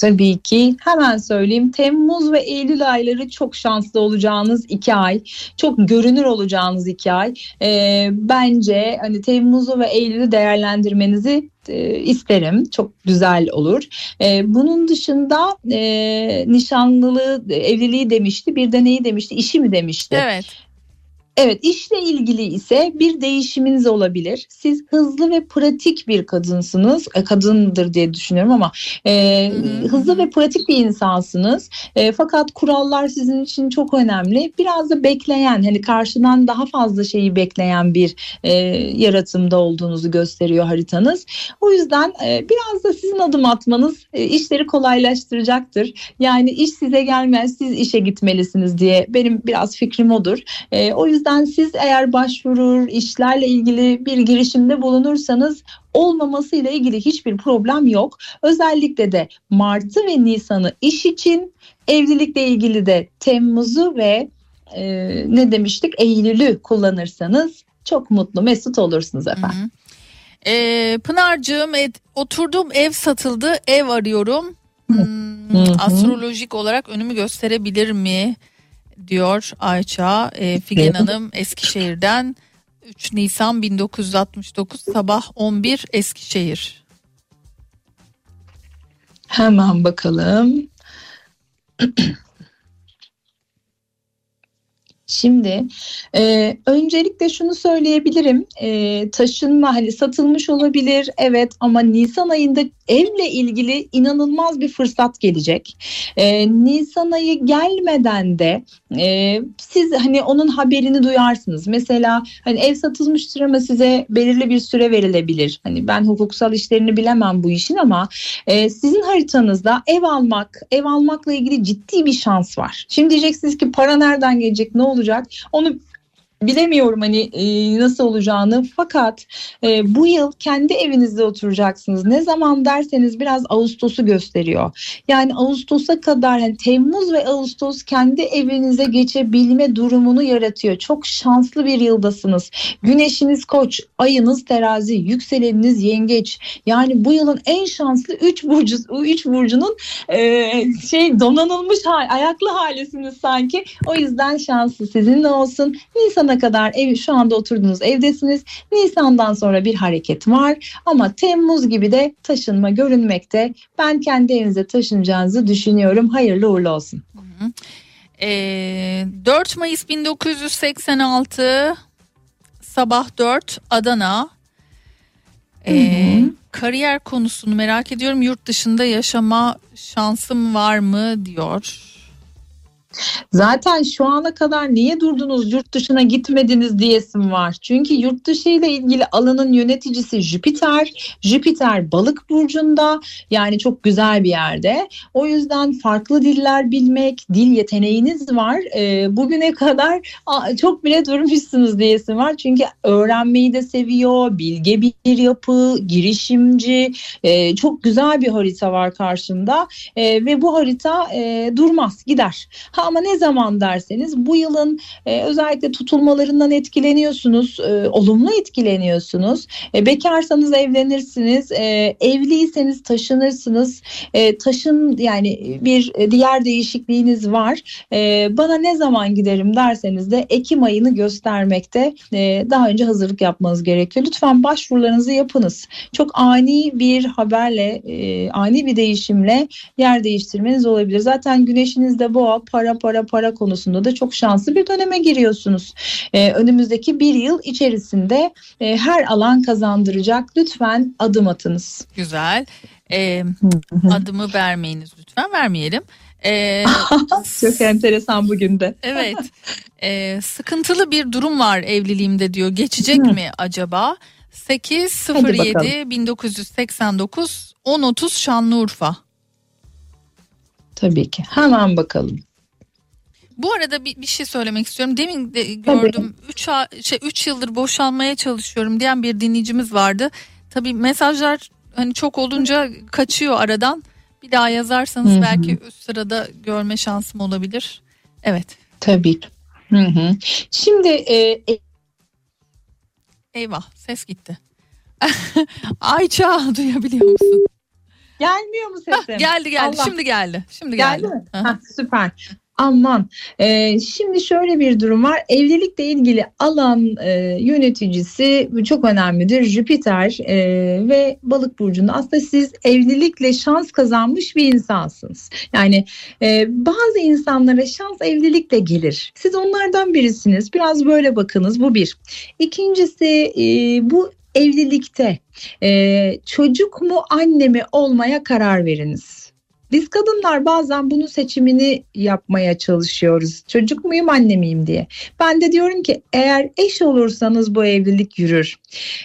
Speaker 10: Tabii ki hemen söyleyeyim. Temmuz ve Eylül ayları çok şanslı olacağınız iki ay. Çok görünür olacağınız iki ay. Ee, bence hani Temmuz'u ve Eylül'ü değerlendirmenizi e, isterim. Çok güzel olur. Ee, bunun dışında e, nişanlılığı, evliliği demişti. Bir de neyi demişti? İşi mi demişti?
Speaker 1: Evet.
Speaker 10: Evet işle ilgili ise bir değişiminiz olabilir. Siz hızlı ve pratik bir kadınsınız. E, kadındır diye düşünüyorum ama e,
Speaker 1: Hı hı.
Speaker 10: hızlı ve pratik bir insansınız. E, fakat kurallar sizin için çok önemli. Biraz da bekleyen hani karşıdan daha fazla şeyi bekleyen bir e, yaratımda olduğunuzu gösteriyor haritanız. O yüzden e, biraz da sizin adım atmanız e, işleri kolaylaştıracaktır. Yani iş size gelmez siz işe gitmelisiniz diye benim biraz fikrim odur. E, o yüzden siz eğer başvurur, işlerle ilgili bir girişimde bulunursanız olmaması ile ilgili hiçbir problem yok. Özellikle de Mart'ı ve Nisan'ı iş için, evlilikle ilgili de Temmuz'u ve e, ne demiştik Eylül'ü kullanırsanız çok mutlu mesut olursunuz efendim.
Speaker 1: Hı hı. Ee, Pınar'cığım et- oturduğum ev satıldı ev arıyorum. Hmm,
Speaker 10: Hı hı.
Speaker 1: astrolojik olarak önümü gösterebilir mi diyor Ayça Ee, Figen Hanım Eskişehir'den 3 Nisan 1969 sabah 11 Eskişehir.
Speaker 10: Hemen bakalım. Şimdi e, öncelikle şunu söyleyebilirim e, taşınma hani satılmış olabilir evet ama Nisan ayında evle ilgili inanılmaz bir fırsat gelecek. E, Nisan ayı gelmeden de e, siz hani onun haberini duyarsınız. Mesela hani ev satılmıştır ama size belirli bir süre verilebilir. Hani ben hukuksal işlerini bilemem bu işin ama e, sizin haritanızda ev almak, ev almakla ilgili ciddi bir şans var. Şimdi diyeceksiniz ki para nereden gelecek, ne olacak? Onu bilemiyorum hani e, nasıl olacağını fakat e, bu yıl kendi evinizde oturacaksınız. Ne zaman derseniz biraz Ağustos'u gösteriyor. Yani Ağustos'a kadar hani Temmuz ve Ağustos kendi evinize geçebilme durumunu yaratıyor. Çok şanslı bir yıldasınız. Güneşiniz koç, ayınız terazi, yükseleniniz yengeç. Yani bu yılın en şanslı 3 burcu 3 burcunun e, şey donanılmış hal, ayaklı halisiniz sanki. O yüzden şanslı sizinle olsun. Nisan'a kadar ev şu anda oturduğunuz evdesiniz. Nisan'dan sonra bir hareket var ama Temmuz gibi de taşınma görünmekte. Ben kendi evinize taşınacağınızı düşünüyorum. Hayırlı uğurlu olsun.
Speaker 1: Ee, 4 Mayıs 1986 sabah 4 Adana. Ee, kariyer konusunu merak ediyorum. Yurt dışında yaşama şansım var mı diyor.
Speaker 10: Zaten şu ana kadar niye durdunuz yurt dışına gitmediniz diyesim var. Çünkü yurt dışı ile ilgili alanın yöneticisi Jüpiter. Jüpiter balık burcunda yani çok güzel bir yerde. O yüzden farklı diller bilmek, dil yeteneğiniz var. Ee, bugüne kadar çok bile durmuşsunuz diyesim var. Çünkü öğrenmeyi de seviyor, bilge bir yapı, girişimci. Ee, çok güzel bir harita var karşında. Ee, ve bu harita e, durmaz, gider. Ama ne zaman derseniz bu yılın e, özellikle tutulmalarından etkileniyorsunuz, e, olumlu etkileniyorsunuz. E, bekarsanız evlenirsiniz, e, evliyseniz taşınırsınız. E, taşın yani bir diğer değişikliğiniz var. E, bana ne zaman giderim derseniz de Ekim ayını göstermekte. E, daha önce hazırlık yapmanız gerekiyor. Lütfen başvurularınızı yapınız. Çok ani bir haberle, e, ani bir değişimle yer değiştirmeniz olabilir. Zaten güneşinizde boğa, para para para konusunda da çok şanslı bir döneme giriyorsunuz. Ee, önümüzdeki bir yıl içerisinde e, her alan kazandıracak. Lütfen adım atınız.
Speaker 1: Güzel. Ee, adımı vermeyiniz lütfen vermeyelim.
Speaker 11: Ee,
Speaker 10: Çok enteresan bugün de.
Speaker 11: evet. Ee, sıkıntılı bir durum var evliliğimde diyor. Geçecek mi acaba? 8
Speaker 10: Hadi
Speaker 11: 07
Speaker 10: bakalım.
Speaker 11: 1989 1030 Şanlıurfa.
Speaker 10: Tabii ki. Hemen bakalım.
Speaker 11: Bu arada bir, bir şey söylemek istiyorum. Demin de gördüm 3 şey 3 yıldır boşanmaya çalışıyorum diyen bir dinleyicimiz vardı. Tabii mesajlar hani çok olunca kaçıyor aradan. Bir daha yazarsanız
Speaker 10: Hı hı.
Speaker 11: belki üst sırada görme şansım olabilir. Evet.
Speaker 10: Tabii. Hı hı. Şimdi e, e,
Speaker 11: Eyvah ses gitti. Ayça duyabiliyor musun?
Speaker 10: gelmiyor mu
Speaker 11: Hah,
Speaker 10: sesim?
Speaker 11: geldi geldi
Speaker 10: Allah.
Speaker 11: şimdi geldi. Şimdi geldi.
Speaker 10: Geldi mi? Hah, süper. Aman. Ee, şimdi şöyle bir durum var. Evlilikle ilgili alan e, yöneticisi çok önemlidir. Jüpiter e, ve Balık burcunda. Aslında siz evlilikle şans kazanmış bir insansınız. Yani e, bazı insanlara şans evlilikle gelir. Siz onlardan birisiniz. Biraz böyle bakınız. Bu bir. İkincisi e, bu evlilikte e, çocuk mu anne mi olmaya karar veriniz. Biz kadınlar bazen bunun seçimini yapmaya çalışıyoruz. Çocuk muyum anne miyim diye. Ben de diyorum ki eğer eş olursanız bu evlilik yürür.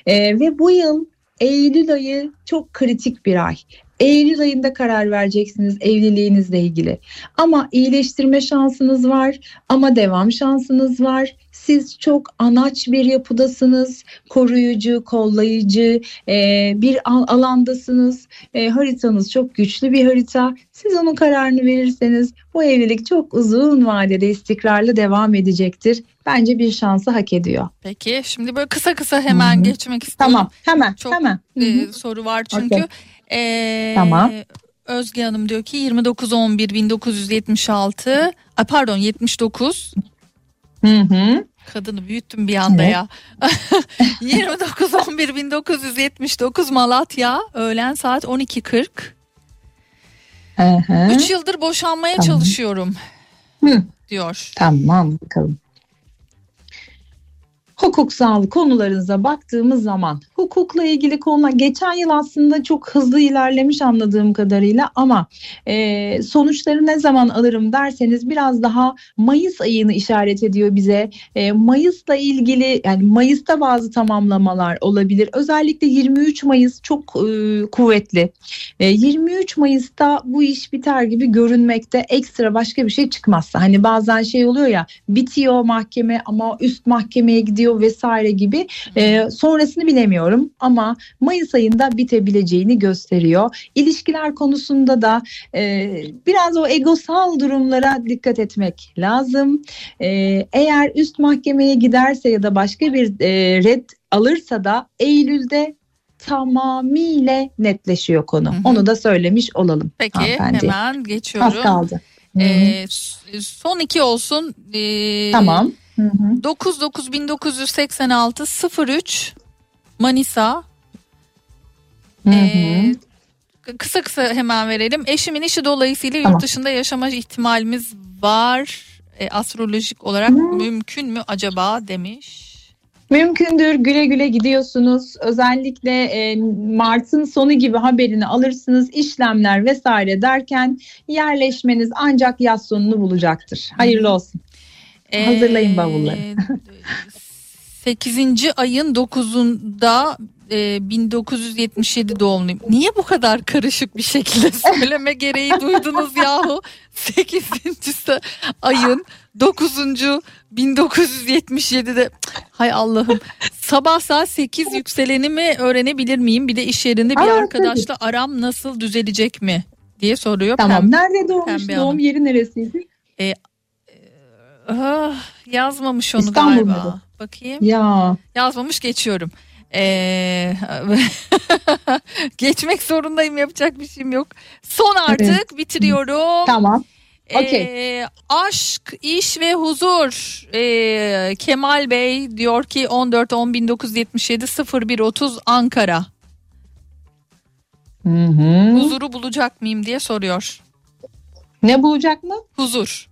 Speaker 10: Ee, ve bu yıl Eylül ayı çok kritik bir ay. Eylül ayında karar vereceksiniz evliliğinizle ilgili. Ama iyileştirme şansınız var, ama devam şansınız var. Siz çok anaç bir yapıdasınız, koruyucu, kollayıcı e, bir al- alandasınız. E, haritanız çok güçlü bir harita. Siz onun kararını verirseniz bu evlilik çok uzun vadede istikrarlı devam edecektir. Bence bir şansı hak ediyor.
Speaker 11: Peki şimdi böyle kısa kısa hemen
Speaker 10: Hı hı.
Speaker 11: geçmek istiyorum.
Speaker 10: Tamam, hemen,
Speaker 11: Çok
Speaker 10: hemen.
Speaker 11: E, soru var çünkü.
Speaker 10: Okey.
Speaker 11: Ee,
Speaker 10: Tamam.
Speaker 1: Özge Hanım diyor ki 29 11 1976 ay pardon 79
Speaker 10: Hı hı.
Speaker 1: kadını büyüttüm bir anda
Speaker 10: Evet.
Speaker 1: ya 29 11 1979 Malatya öğlen saat 12.40
Speaker 10: Hı hı.
Speaker 1: 3 yıldır boşanmaya
Speaker 10: Tamam.
Speaker 1: çalışıyorum
Speaker 10: Hı.
Speaker 1: diyor.
Speaker 10: Tamam bakalım. Hukuksal konularınıza baktığımız zaman hukukla ilgili konular geçen yıl aslında çok hızlı ilerlemiş anladığım kadarıyla ama e, sonuçları ne zaman alırım derseniz biraz daha Mayıs ayını işaret ediyor bize. E, Mayıs'la ilgili yani Mayıs'ta bazı tamamlamalar olabilir. Özellikle 23 Mayıs çok e, kuvvetli. E, 23 Mayıs'ta bu iş biter gibi görünmekte ekstra başka bir şey çıkmazsa. Hani bazen şey oluyor ya bitiyor mahkeme ama üst mahkemeye gidiyor vesaire gibi. E, sonrasını bilemiyorum ama Mayıs ayında bitebileceğini gösteriyor. İlişkiler konusunda da e, biraz o egosal durumlara dikkat etmek lazım. E, eğer üst mahkemeye giderse ya da başka bir e, red alırsa da Eylül'de tamamıyla netleşiyor konu.
Speaker 1: Hı hı.
Speaker 10: Onu da söylemiş olalım.
Speaker 1: Peki hemen geçiyorum.
Speaker 10: Az kaldı. Hı hı.
Speaker 1: Ee, son iki olsun. Ee,
Speaker 10: tamam. Hı hı.
Speaker 1: 99 1986 03 Manisa.
Speaker 10: Hı hı.
Speaker 1: Ee, kısa kısa hemen verelim. Eşimin işi dolayısıyla
Speaker 10: Tamam.
Speaker 1: yurt dışında yaşama ihtimalimiz var. Ee, astrolojik olarak mümkün mü acaba demiş.
Speaker 10: Mümkündür güle güle gidiyorsunuz. Özellikle e, Mart'ın sonu gibi haberini alırsınız. İşlemler vesaire derken yerleşmeniz ancak yaz sonunu bulacaktır. Hayırlı olsun. Hazırlayın bavulları.
Speaker 1: 8. Ee, ayın 9'unda e, 1977 doğumluyum. Niye bu kadar karışık bir şekilde söyleme gereği duydunuz yahu? 8. ayın 9. 1977'de Cık, hay Allah'ım sabah saat 8 yükselenimi öğrenebilir miyim? Bir de iş yerinde bir
Speaker 10: Aa,
Speaker 1: arkadaşla aram nasıl düzelecek mi diye soruyor.
Speaker 10: Tamam.
Speaker 1: Pem-
Speaker 10: Nerede doğmuş?
Speaker 1: Pembe
Speaker 10: Doğum
Speaker 1: Hanım.
Speaker 10: yeri neresiydi?
Speaker 1: Ah, yazmamış onu
Speaker 10: İstanbul
Speaker 1: galiba.
Speaker 10: muydu?
Speaker 1: Bakayım.
Speaker 10: Ya.
Speaker 1: Yazmamış geçiyorum. Ee, geçmek zorundayım yapacak bir şeyim yok. Son artık bitiriyorum.
Speaker 10: Tamam.
Speaker 1: Ee,
Speaker 10: okey.
Speaker 1: aşk, iş ve huzur. Ee, Kemal Bey diyor ki 14 10 1977 01 30 Ankara.
Speaker 10: Hı hı.
Speaker 1: Huzuru bulacak mıyım diye soruyor.
Speaker 10: Ne bulacak mı?
Speaker 1: Huzur.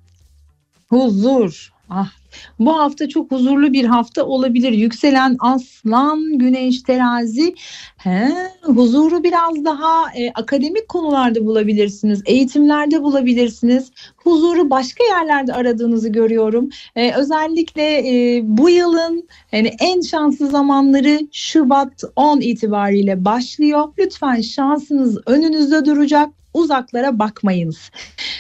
Speaker 10: Huzur. Ah, bu hafta çok huzurlu bir hafta olabilir. Yükselen aslan, güneş terazi. He, huzuru biraz daha e, akademik konularda bulabilirsiniz. Eğitimlerde bulabilirsiniz. Huzuru başka yerlerde aradığınızı görüyorum. E, özellikle e, bu yılın yani en şanslı zamanları Şubat 10 itibariyle başlıyor. Lütfen şansınız önünüzde duracak uzaklara bakmayınız.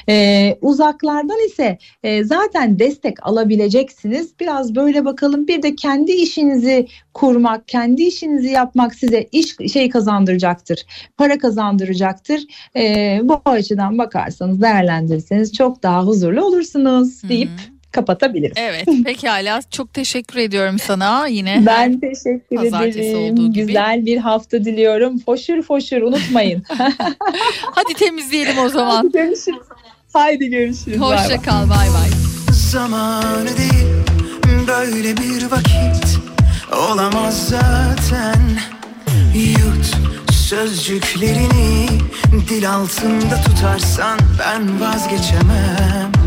Speaker 10: Ee, uzaklardan ise e, zaten destek alabileceksiniz. Biraz böyle bakalım. Bir de kendi işinizi kurmak, kendi işinizi yapmak size iş şey kazandıracaktır. Para kazandıracaktır. Ee, bu açıdan bakarsanız, değerlendirirseniz çok daha huzurlu olursunuz deyip kapatabiliriz.
Speaker 12: Evet pekala çok teşekkür ediyorum sana yine.
Speaker 10: Ben teşekkür
Speaker 12: Pazartesi
Speaker 10: ederim. Güzel bir hafta diliyorum. Foşur foşur unutmayın.
Speaker 12: Hadi temizleyelim o zaman.
Speaker 10: görüşürüz. Haydi görüşürüz. Bay.
Speaker 12: Hoşça kal bay bay.
Speaker 13: Zamanı değil böyle bir vakit olamaz zaten Yut sözcüklerini dil altında tutarsan ben vazgeçemem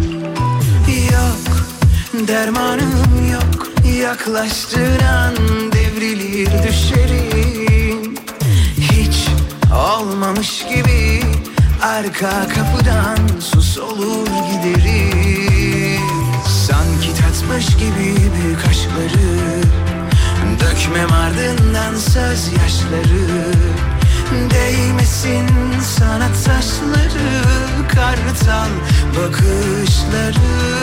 Speaker 13: dermanım yok yaklaştığın an devrilir düşerim Hiç olmamış gibi arka kapıdan sus olur giderim. Sanki tatmış gibi büyük aşkları Dökmem ardından söz yaşları. Değmesin sana taşları Kartal bakışları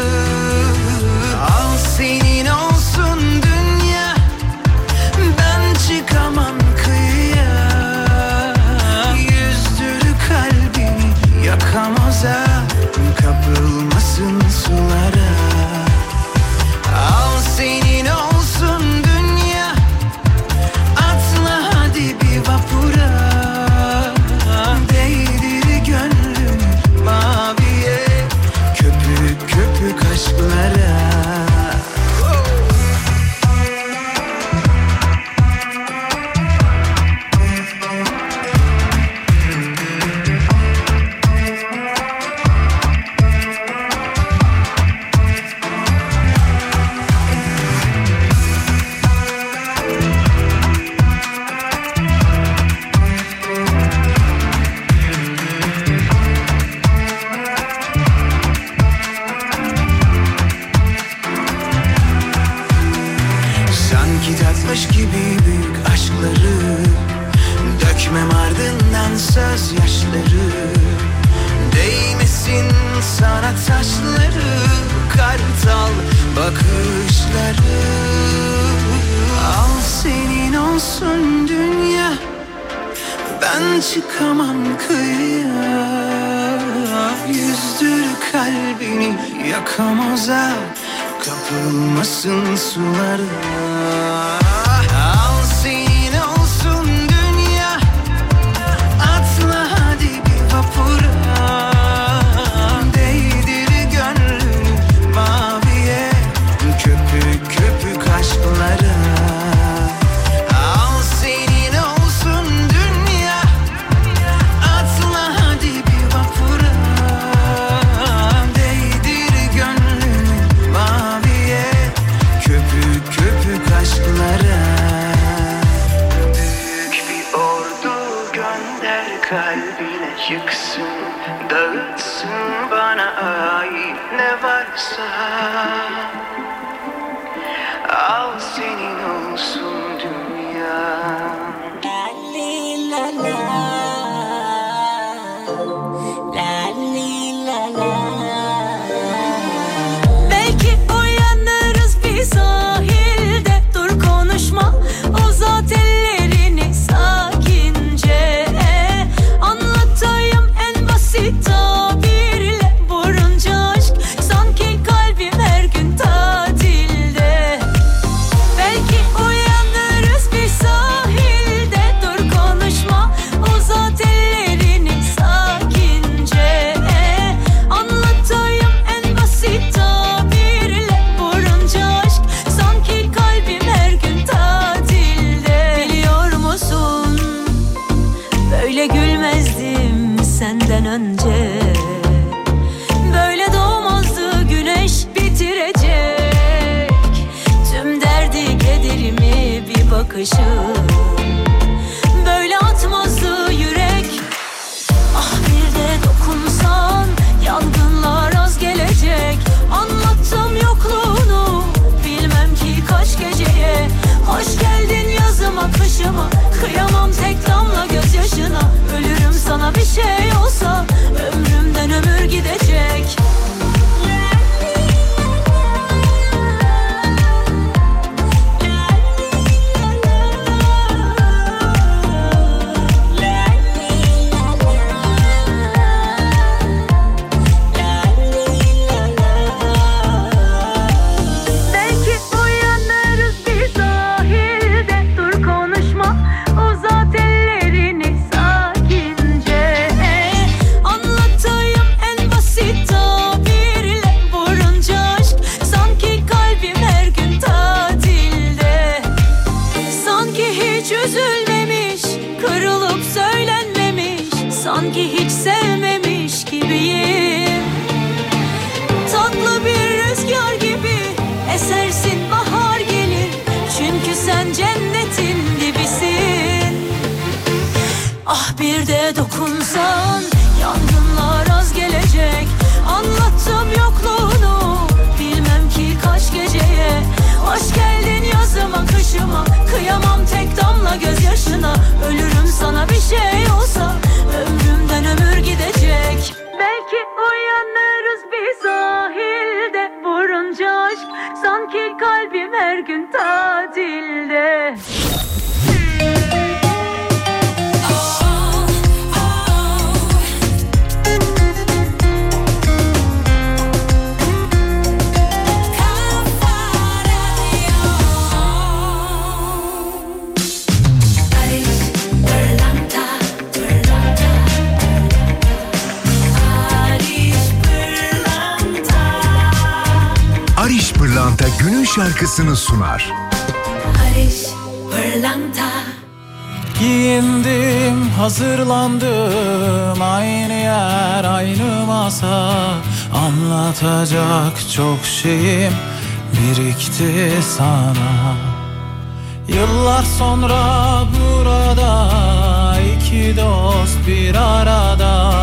Speaker 8: dost bir arada.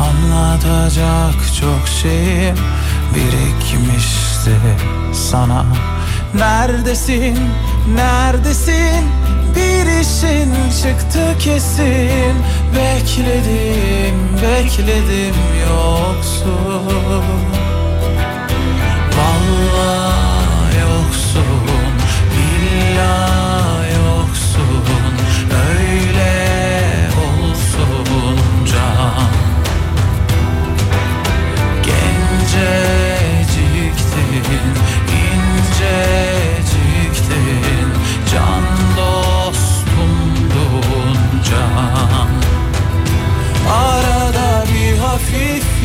Speaker 8: Anlatacak çok şeyim birikmişti sana. Neredesin, neredesin? Bir işin çıktı kesin. Bekledim, bekledim yoksun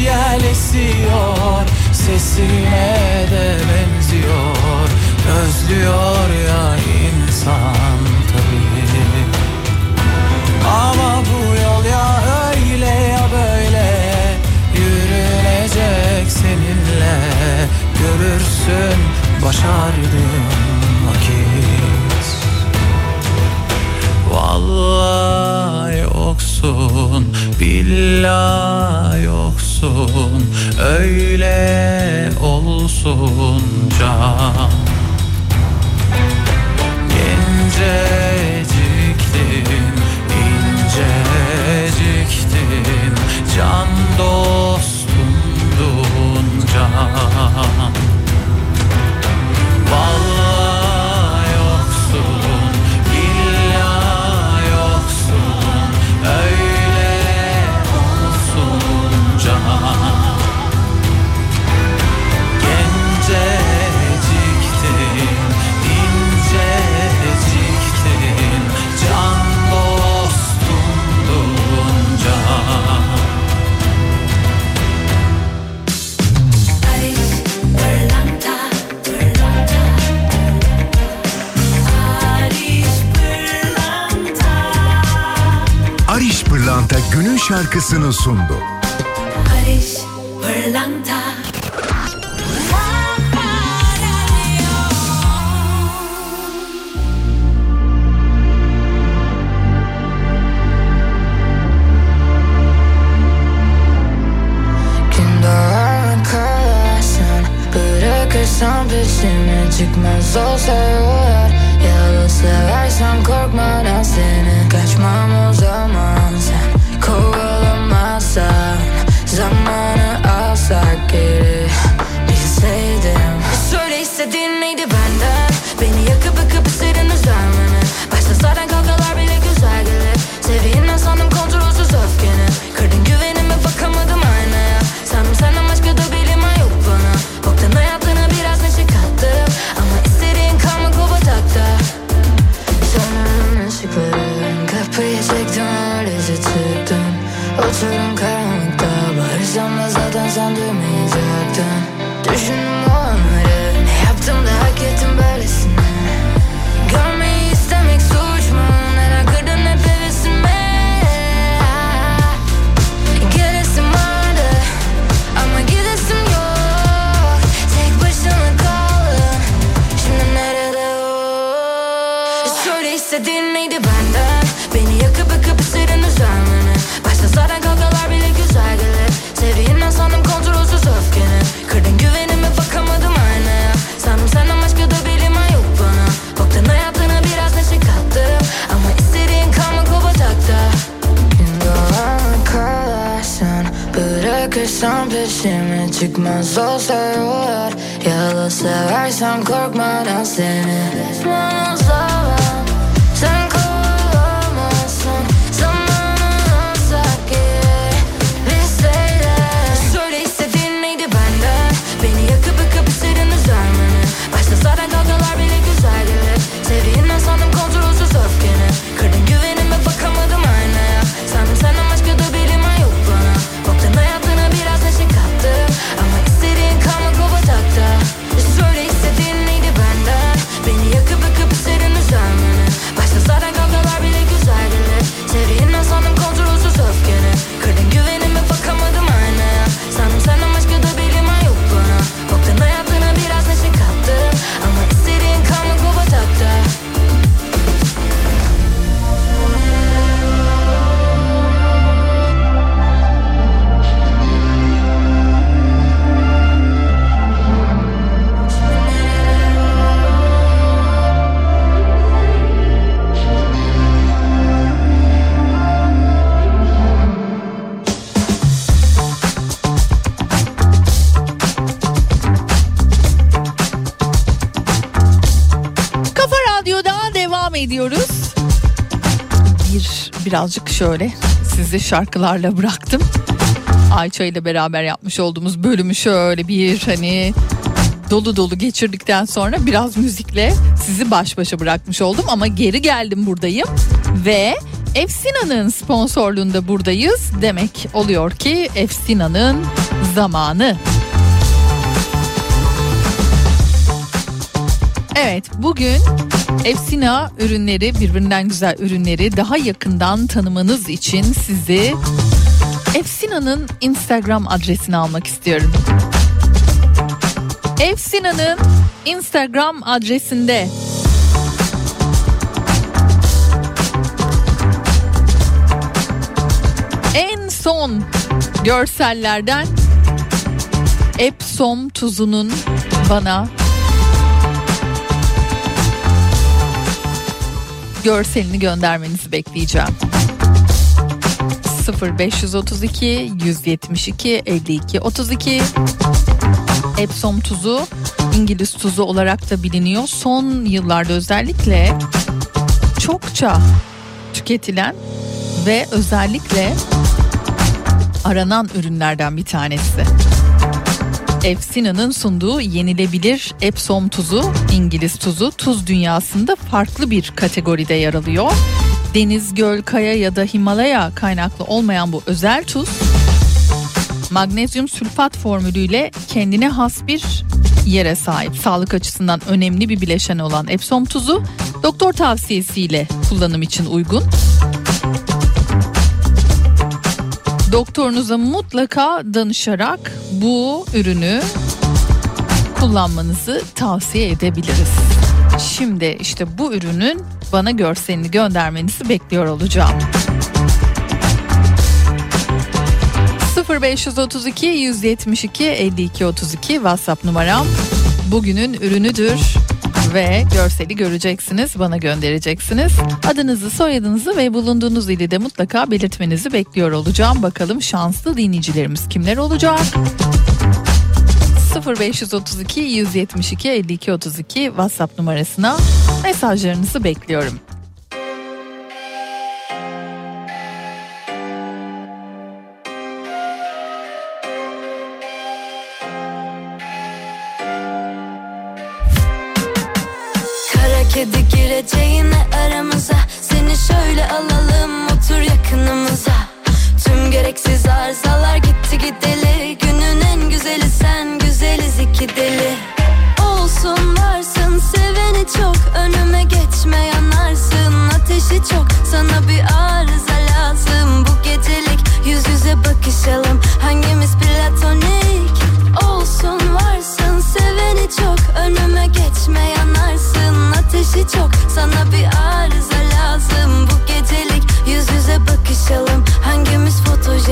Speaker 8: yel esiyor Sesine de benziyor. Özlüyor ya insan tabii. Ama bu yol ya öyle ya böyle. Yürünecek seninle. Görürsün başardığın vakit. Vallahi oksun billahi olsun Öyle olsun can. İnceciktin, inceciktin Can dostumdun can.
Speaker 5: günün şarkısını sundu.
Speaker 3: Barış Pırlanta
Speaker 14: Bırakırsam peşini çıkmaz olsa yollar Yalnız seversem korkmadan seni
Speaker 1: şöyle sizi şarkılarla bıraktım. Ayça ile beraber yapmış olduğumuz bölümü şöyle bir hani dolu dolu geçirdikten sonra biraz müzikle sizi baş başa bırakmış oldum ama geri geldim buradayım ve Efsina'nın sponsorluğunda buradayız demek oluyor ki Efsina'nın zamanı. Evet bugün Efsina ürünleri birbirinden güzel ürünleri daha yakından tanımanız için sizi Efsina'nın Instagram adresini almak istiyorum. Efsina'nın Instagram adresinde en son görsellerden Epsom tuzunun bana görselini göndermenizi bekleyeceğim. 0532 172 52 32 Epsom tuzu İngiliz tuzu olarak da biliniyor. Son yıllarda özellikle çokça tüketilen ve özellikle aranan ürünlerden bir tanesi. Efsina'nın sunduğu yenilebilir Epsom tuzu, İngiliz tuzu tuz dünyasında farklı bir kategoride yer alıyor. Deniz, göl, kaya ya da Himalaya kaynaklı olmayan bu özel tuz magnezyum sülfat formülüyle kendine has bir yere sahip. Sağlık açısından önemli bir bileşen olan Epsom tuzu doktor tavsiyesiyle kullanım için uygun. Doktorunuza mutlaka danışarak bu ürünü kullanmanızı tavsiye edebiliriz. Şimdi işte bu ürünün bana görselini göndermenizi bekliyor olacağım. 0532 172 52 32 WhatsApp numaram. Bugünün ürünüdür ve görseli göreceksiniz, bana göndereceksiniz. Adınızı, soyadınızı ve bulunduğunuz ili de mutlaka belirtmenizi bekliyor olacağım. Bakalım şanslı dinleyicilerimiz kimler olacak? 0532 172 52 32 WhatsApp numarasına mesajlarınızı bekliyorum.
Speaker 3: Gereksiz arızalar gitti gideli. Günün en güzeli sen güzeliz iki deli. Olsun varsın seveni çok. Önüme geçme yanarsın Ateşi çok. Sana bir arıza lazım. Bu gecelik yüz yüze bakışalım. Hangimiz platonik? Olsun varsın seveni çok. Önüme geçme yanarsın Ateşi çok. Sana bir arıza lazım. Bu gecelik yüz yüze bakışalım. Hangimiz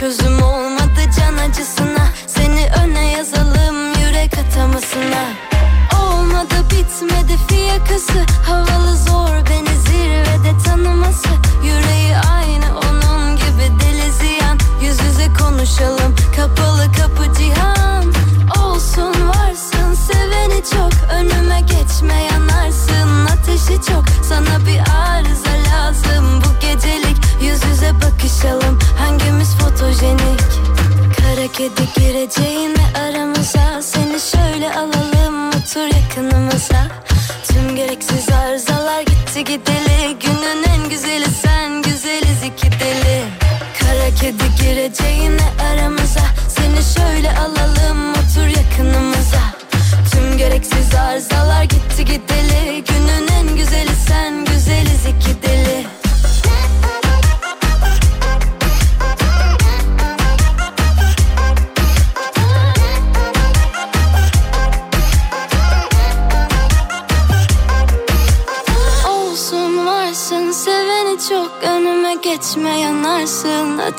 Speaker 3: Çözüm olmadı can acısına. Seni öne yazalım yürek atamasına. Olmadı bitmedi fiyakası. Hava Yok edip aramıza. Seni şöyle alalım otur yakınımıza. Tüm gereksiz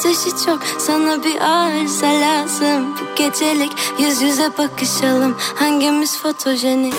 Speaker 3: ateşi çok. Sana bir arıza lazım. Bu gecelik yüz yüze bakışalım. Hangimiz fotojenik?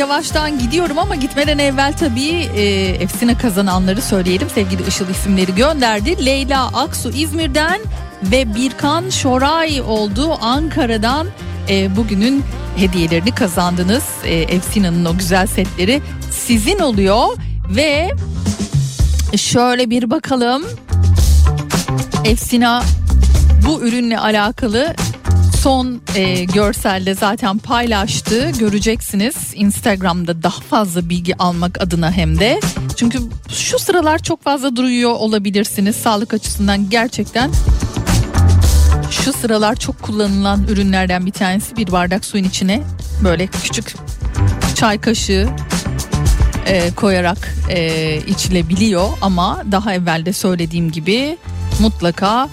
Speaker 1: Yavaştan gidiyorum ama gitmeden evvel tabii e, Efsine kazananları söyleyelim. Sevgili Işıl isimleri gönderdi. Leyla Aksu İzmir'den ve Birkan Şoray oldu Ankara'dan. E, bugünün hediyelerini kazandınız. E, Efsina'nın o güzel setleri sizin oluyor ve şöyle bir bakalım. Efsina bu ürünle alakalı son e, görselde zaten paylaştı. Göreceksiniz Instagram'da daha fazla bilgi almak adına hem de. Çünkü şu sıralar çok fazla duyuyor olabilirsiniz. Sağlık açısından gerçekten şu sıralar çok kullanılan ürünlerden bir tanesi bir bardak suyun içine böyle küçük çay kaşığı e, koyarak e, içilebiliyor ama daha evvel de söylediğim gibi mutlaka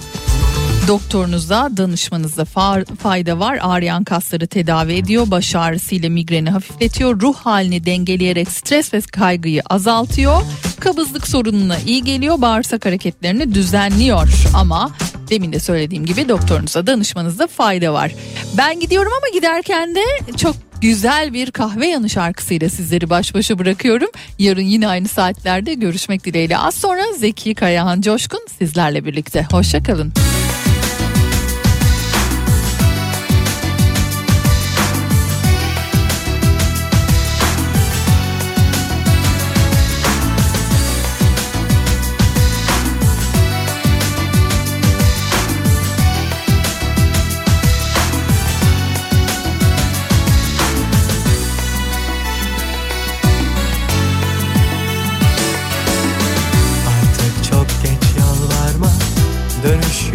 Speaker 1: doktorunuza danışmanızda fa- fayda var. Ağrıyan kasları tedavi ediyor, baş ağrısıyla migreni hafifletiyor, ruh halini dengeleyerek stres ve kaygıyı azaltıyor, kabızlık sorununa iyi geliyor, bağırsak hareketlerini düzenliyor ama demin de söylediğim gibi doktorunuza danışmanızda fayda var. Ben gidiyorum ama giderken de çok güzel bir kahve yanı şarkısıyla sizleri baş başa bırakıyorum. Yarın yine aynı saatlerde görüşmek dileğiyle. Az sonra Zeki Kayahan Coşkun sizlerle birlikte. Hoşçakalın.
Speaker 2: Artık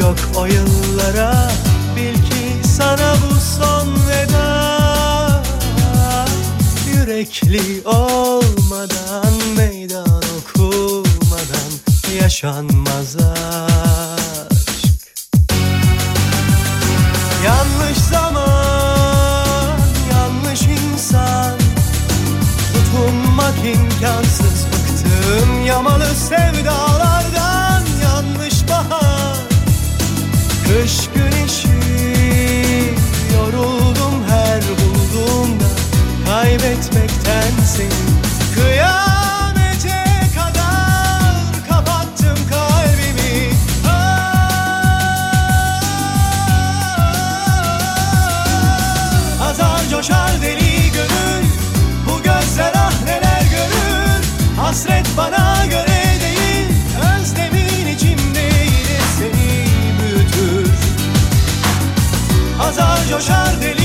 Speaker 2: Yok o yıllara. Bil ki sana bu son veda. Yürekli olmadan Meydan okumadan Yaşanmaz Kıyamete kadar Kapattım kalbimi. Ah, deli gönül Bu gözler ah neler görür. Hasret bana göre değil Özlemin içimde seni büyütür. Azar coşar deli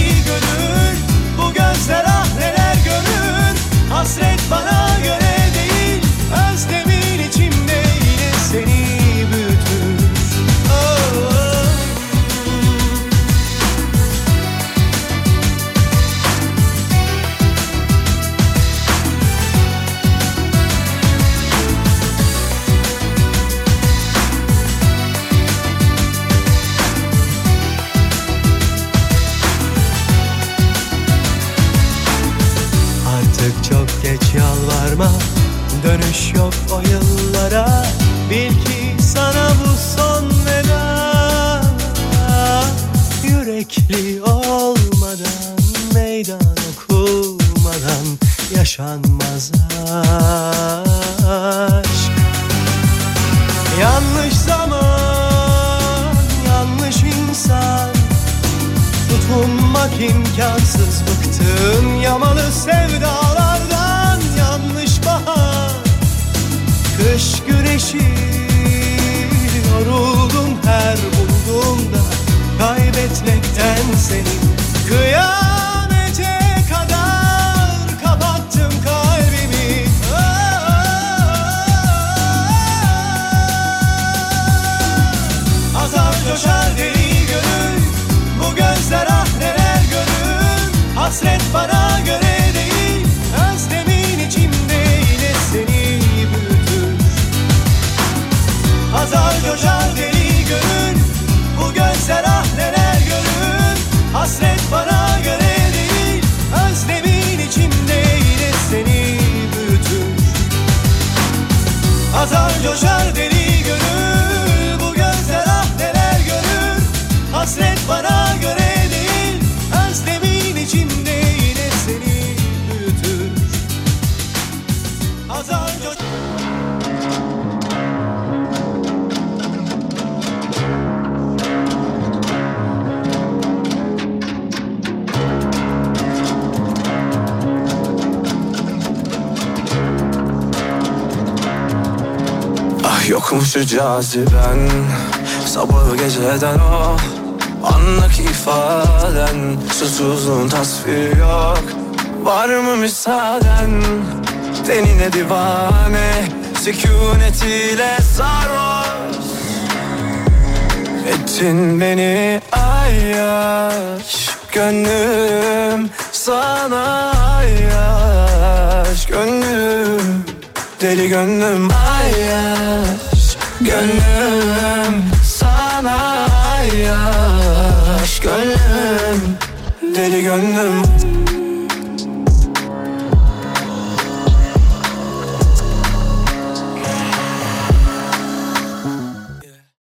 Speaker 13: Ettin beni ayyaş Gönlüm sana ayyaş Gönlüm deli gönlüm ayyaş Gönlüm sana ayyaş Gönlüm deli gönlüm